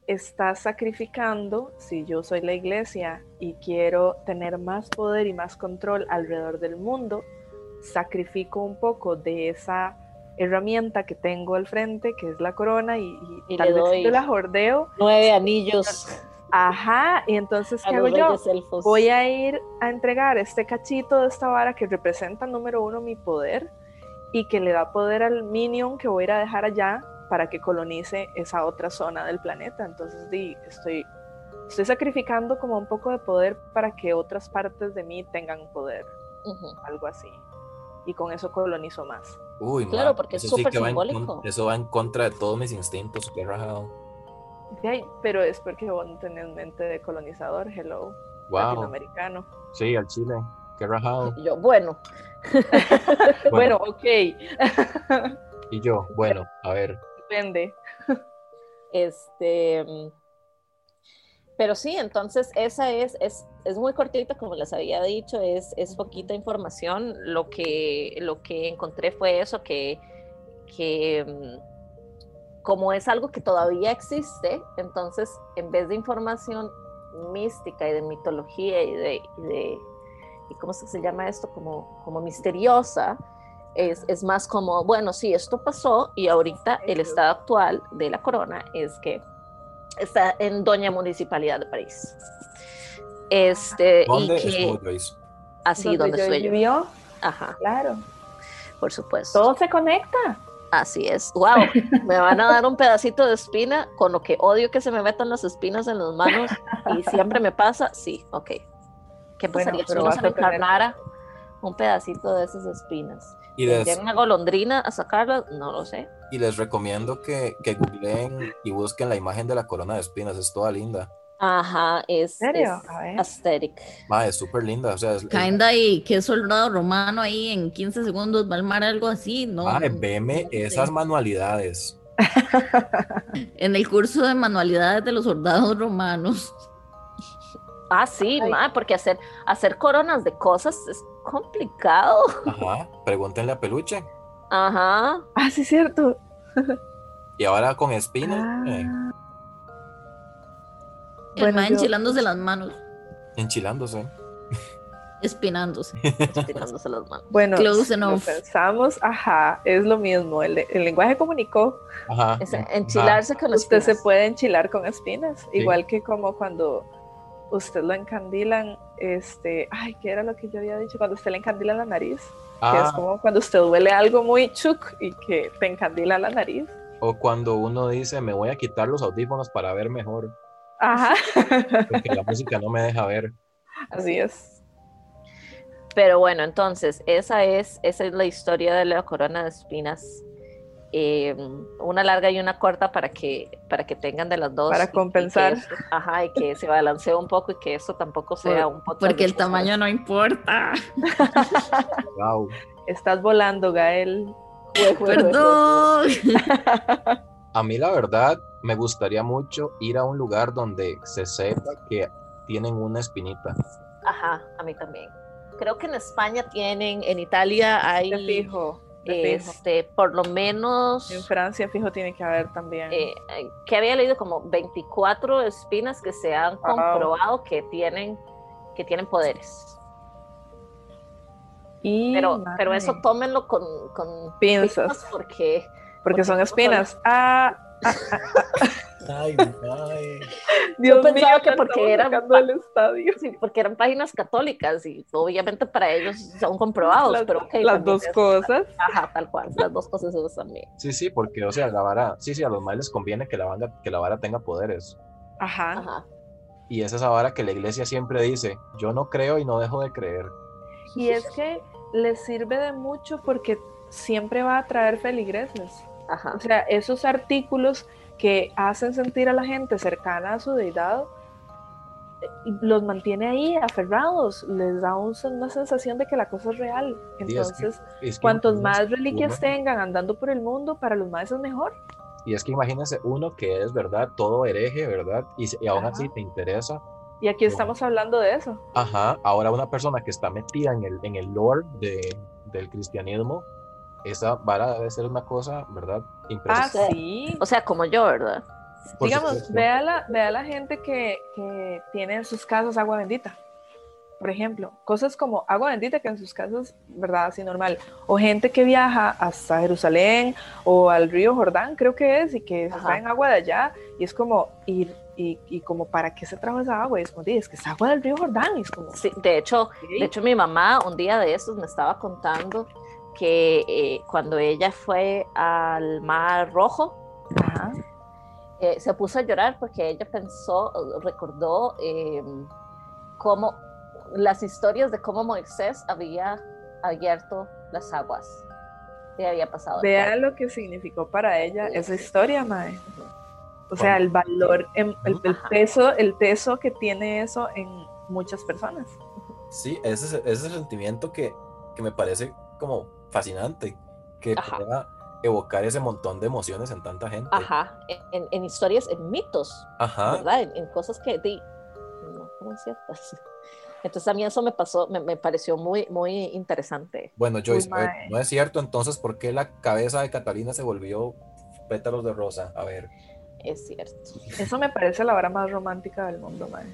Está sacrificando, si yo soy la iglesia y quiero tener más poder y más control alrededor del mundo, sacrifico un poco de esa herramienta que tengo al frente, que es la corona, y, y Y tal vez yo la jordeo. nueve anillos Ajá, y entonces, ¿qué hago yo? elfos. voy a ir a entregar este cachito de esta vara que representa, número uno, mi poder y que le da poder al minion que voy a ir a dejar allá para que colonice esa otra zona del planeta. Entonces, di, estoy, estoy sacrificando como un poco de poder para que otras partes de mí tengan poder, algo así. Y con eso colonizo más. uy, Claro, porque es sí súper en simbólico. eso va en contra de todos mis instintos, qué rajado. Pero es porque vos no tenés mente de colonizador, hello, Wow, latinoamericano. sí, al chile, qué rajado. Yo, bueno, Bueno, ok, Y yo, bueno, a ver, Este, pero sí, entonces esa es, es, es muy cortita, como les había dicho, es, es poquita información. Lo que, lo que encontré fue eso, que, que mm, como es algo que todavía existe, entonces en vez de información mística y de mitología y de, de y ¿cómo se llama esto? Como, como misteriosa, es, es más como, bueno, sí, esto pasó y ahorita el estado actual de la corona es que está en Doña Municipalidad de París. Este, ¿dónde y que Joyce? así donde yo. vivió, Ajá, claro. por supuesto. Todo se conecta. Así es. Wow, me van a dar un pedacito de espina con lo que odio que se me metan las espinas en las manos y siempre me pasa. Sí, ok. ¿Qué Bueno, pasaría si pero uno vas se me encarnara un pedacito de esas espinas? Y les, ¿Llega una golondrina a sacarlas? No lo sé. y les recomiendo que, que googleen y busquen la imagen de la corona de espinas, es toda linda. Ajá, es, ¿En serio? es A ver. aesthetic. Ma, es súper linda, o sea, es, Kinda y que soldado romano ahí en 15 segundos va a armar algo así, ¿no? ma, no veme esas manualidades. En el curso de manualidades de los soldados romanos. Ah, sí, ma, porque hacer, hacer coronas de cosas es complicado. Ajá, pregúntenle a Peluche. Ajá. Ah, sí, cierto. Y ahora con espinas, eh, Ah, El Bueno, yo- enchilándose las manos. enchilándose. Espinándose. espinándose las manos. Bueno, si lo pensamos, ajá, es lo mismo. El, el lenguaje comunicó. Ajá. Es ajá. enchilarse con Usted se puede enchilar con espinas, igual que como cuando usted lo encandilan, este, ay, ¿qué era lo que yo había dicho? Cuando usted le encandila la nariz, que es Ah, como cuando usted huele algo muy chuc y que te encandila la nariz. o cuando uno dice, me voy a quitar los audífonos para ver mejor, Ajá, porque la música no me deja ver. así es. Pero bueno, entonces, esa es, esa es la historia de la corona de espinas. Eh, una larga y una corta para que, para que tengan de las dos. Para y- y que compensar. ajá, y que se balancee un poco y que eso tampoco sea un podcast Porque el tamaño no importa. Wow. Estás volando, Gael. Jue- jue- jue- Perdón. A mí la verdad me gustaría mucho ir a un lugar donde se sepa que tienen una espinita. Ajá, a mí también. Creo que en España tienen, en Italia hay, fijo. Este, por lo menos, En Francia, fijo, tiene que haber también. eh, que había leído como 24 espinas que se han Wow. comprobado que tienen, que tienen poderes. y, Pero, pero eso tómenlo con, con Pinzas. porque porque son espinas. Ah, Ay, ay. Dios pensaba mío, que porque eran estadio. sí, porque eran páginas católicas y obviamente para ellos son comprobados, Las, pero las dos es- cosas. Ajá, tal cual, las dos cosas esas también. Sí, sí, porque, o sea, la vara, sí, sí, a los males les conviene que la, banda, que la vara tenga poderes. Ajá. Ajá. Y es esa vara que la iglesia siempre dice, yo no creo y no dejo de creer. Y es que les sirve de mucho porque siempre va a traer feligreses. Ajá. O sea, esos artículos que hacen sentir a la gente cercana a su deidad, eh, los mantiene ahí aferrados, les da un- una sensación de que la cosa es real. Sí, es que- Entonces, Es que cuantos más reliquias uno- tengan andando por el mundo, para los más es mejor. Y es que imagínense uno que es, ¿verdad? Todo hereje, ¿verdad? Y, y aún Ajá. así te interesa. Y aquí No. estamos hablando de eso. Ajá, ahora una persona que está metida en el, en el lore de, del cristianismo, esa vara debe ser una cosa, ¿verdad? Ah, Impresionante. sí. O sea, como yo, ¿verdad? Por Digamos, supuesto. ve a la, ve a la gente que, que tiene en sus casas agua bendita. Por ejemplo, cosas como agua bendita que en sus casas, ¿verdad? Así normal. O gente que viaja hasta Jerusalén o al río Jordán, creo que es, y que se traen agua de allá. Y es como ir, y, y como, ¿para qué se trajo esa agua? Y es como, "Di, es que es agua del río Jordán. Y es como, Sí, de hecho, "Ok". de hecho mi mamá un día de estos me estaba contando que eh, cuando ella fue al Mar Rojo, Ajá. eh, se puso a llorar porque ella pensó, recordó eh, cómo las historias de cómo Moisés había abierto las aguas y había pasado. Vea lo que significó para ella Sí, esa historia, Mae. O sea, el valor, em- el, el peso, el peso que tiene eso en muchas personas. Sí, ese es, ese es el sentimiento que, que me parece como fascinante, que Ajá. pueda evocar ese montón de emociones en tanta gente. Ajá, en, en historias, en mitos, Ajá. ¿verdad? En, en cosas que di, no fueron ciertas. Entonces a mí eso me pasó, me, me pareció muy, muy interesante. Bueno, Joyce, ver, no es cierto entonces por qué la cabeza de Catalina se volvió pétalos de rosa. A ver, Es cierto. Eso me parece la hora más romántica del mundo, mae.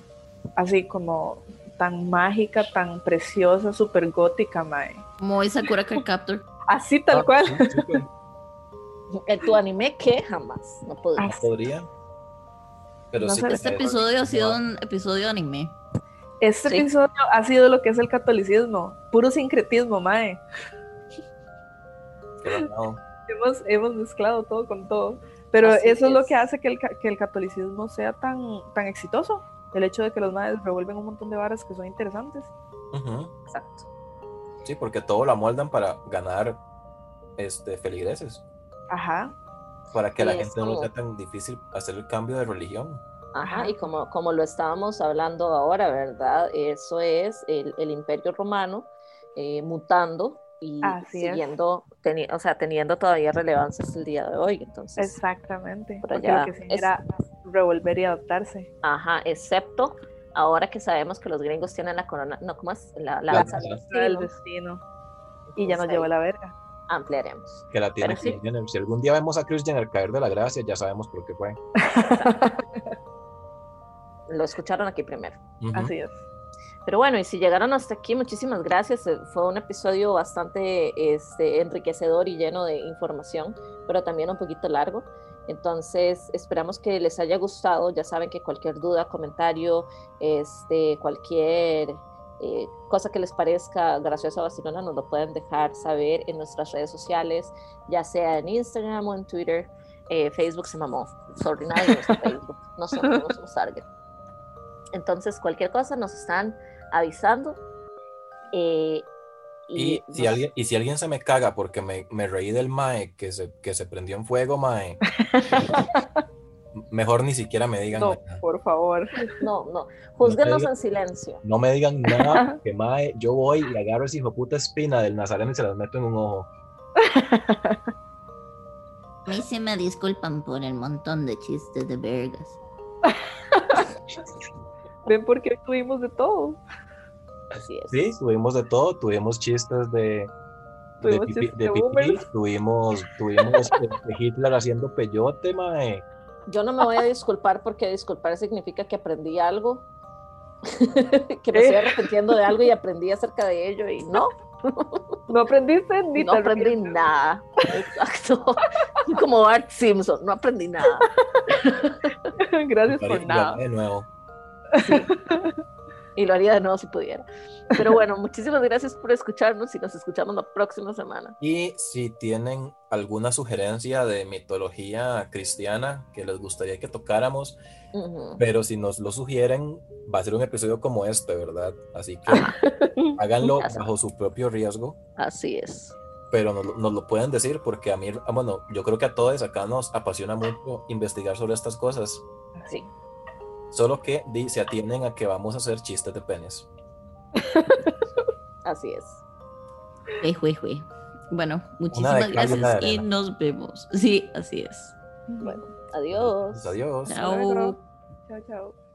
Así como tan mágica, tan preciosa, súper gótica, mae. Muy Sakura Card Captor. Así tal Ah, cual. sí, súper, En tu anime, ¿qué? Jamás. No podía. Ah, podría. Pero No sí, sé, que Este episodio ha sido un episodio de anime. Este Sí. episodio ha sido lo que es el catolicismo, puro sincretismo, mae. que no, Hemos, hemos mezclado todo con todo. Pero Así eso es. lo es. que hace que el, que el catolicismo sea tan, tan exitoso. El hecho de que los maes revuelven un montón de varas que son interesantes. Exacto. Sí, porque todo lo amoldan para ganar este, feligreses. Ajá. Para que a la gente no sea tan difícil hacer el cambio de religión. Ajá, y como, como lo estábamos hablando ahora, ¿verdad? Eso es el, el imperio romano eh, mutando y Así siguiendo, teni- o sea, teniendo todavía relevancia hasta el día de hoy. Entonces, Exactamente. por Porque allá lo que hacían es- era revolver y adaptarse. ajá, excepto ahora que sabemos que los gringos tienen la corona, no, ¿cómo es? La, la del lanza El destino. destino. Y ya nos llevó la verga. Ampliaremos. Que la tiene sí. Si algún día vemos a Chris Jenner caer de la gracia, ya sabemos por qué fue. Lo escucharon aquí primero. Así es. Pero bueno, y si llegaron hasta aquí, muchísimas gracias. Eh, Fue un episodio bastante este, enriquecedor y lleno de información, pero también un poquito largo. Entonces, esperamos que les haya gustado. Ya saben que cualquier duda, comentario, este, cualquier eh, cosa que les parezca graciosa o vacilona, nos lo pueden dejar saber en nuestras redes sociales, ya sea en Instagram o en Twitter. Eh, Facebook se mamó. Sorry, nadie usa Facebook. No somos, no somos target. Entonces, cualquier cosa nos están avisando. eh, Y, si nos- alguien, y si alguien se me caga porque me, me reí del Mae que se, que se prendió en fuego, Mae, mejor ni siquiera me digan No, nada. por favor. No, no. Júzguenos diga- en silencio. No me digan nada, que Mae, yo voy y agarro ese hijo puta espina del Nazareno y se las meto en un ojo. A mí se me disculpan por el montón de chistes de vergas. Ven porque hoy tuvimos de todo. Así es. Sí, tuvimos de todo, tuvimos chistes de, de, Tuvimos de pipí, este, Hitler haciendo peyote, Mae. Yo no me voy a disculpar porque disculpar significa que aprendí algo, que me Eh. estoy arrepintiendo de algo y aprendí acerca de ello y no, No aprendiste ni no aprendí nada. Exacto. Como Bart Simpson, no aprendí nada. Gracias por nada. de nuevo. Y lo haría de nuevo si pudiera. Pero bueno, muchísimas gracias por escucharnos y nos escuchamos la próxima semana. Y si tienen alguna sugerencia de mitología cristiana que les gustaría que tocáramos, Ujú. pero si nos lo sugieren, va a ser un episodio como este, ¿verdad? Así que háganlo bajo su propio riesgo, Así es. pero nos, lo- nos lo pueden decir porque a mí, ah, bueno, yo creo que a todos acá nos apasiona mucho investigar sobre estas cosas, Sí. Solo que se atienden a que vamos a hacer chistes de penes. Así es. Jue, jue, jue. Bueno, muchísimas gracias y nos vemos. Sí, así es. Bueno, adiós. Pues adiós. Chao. Chao, chao.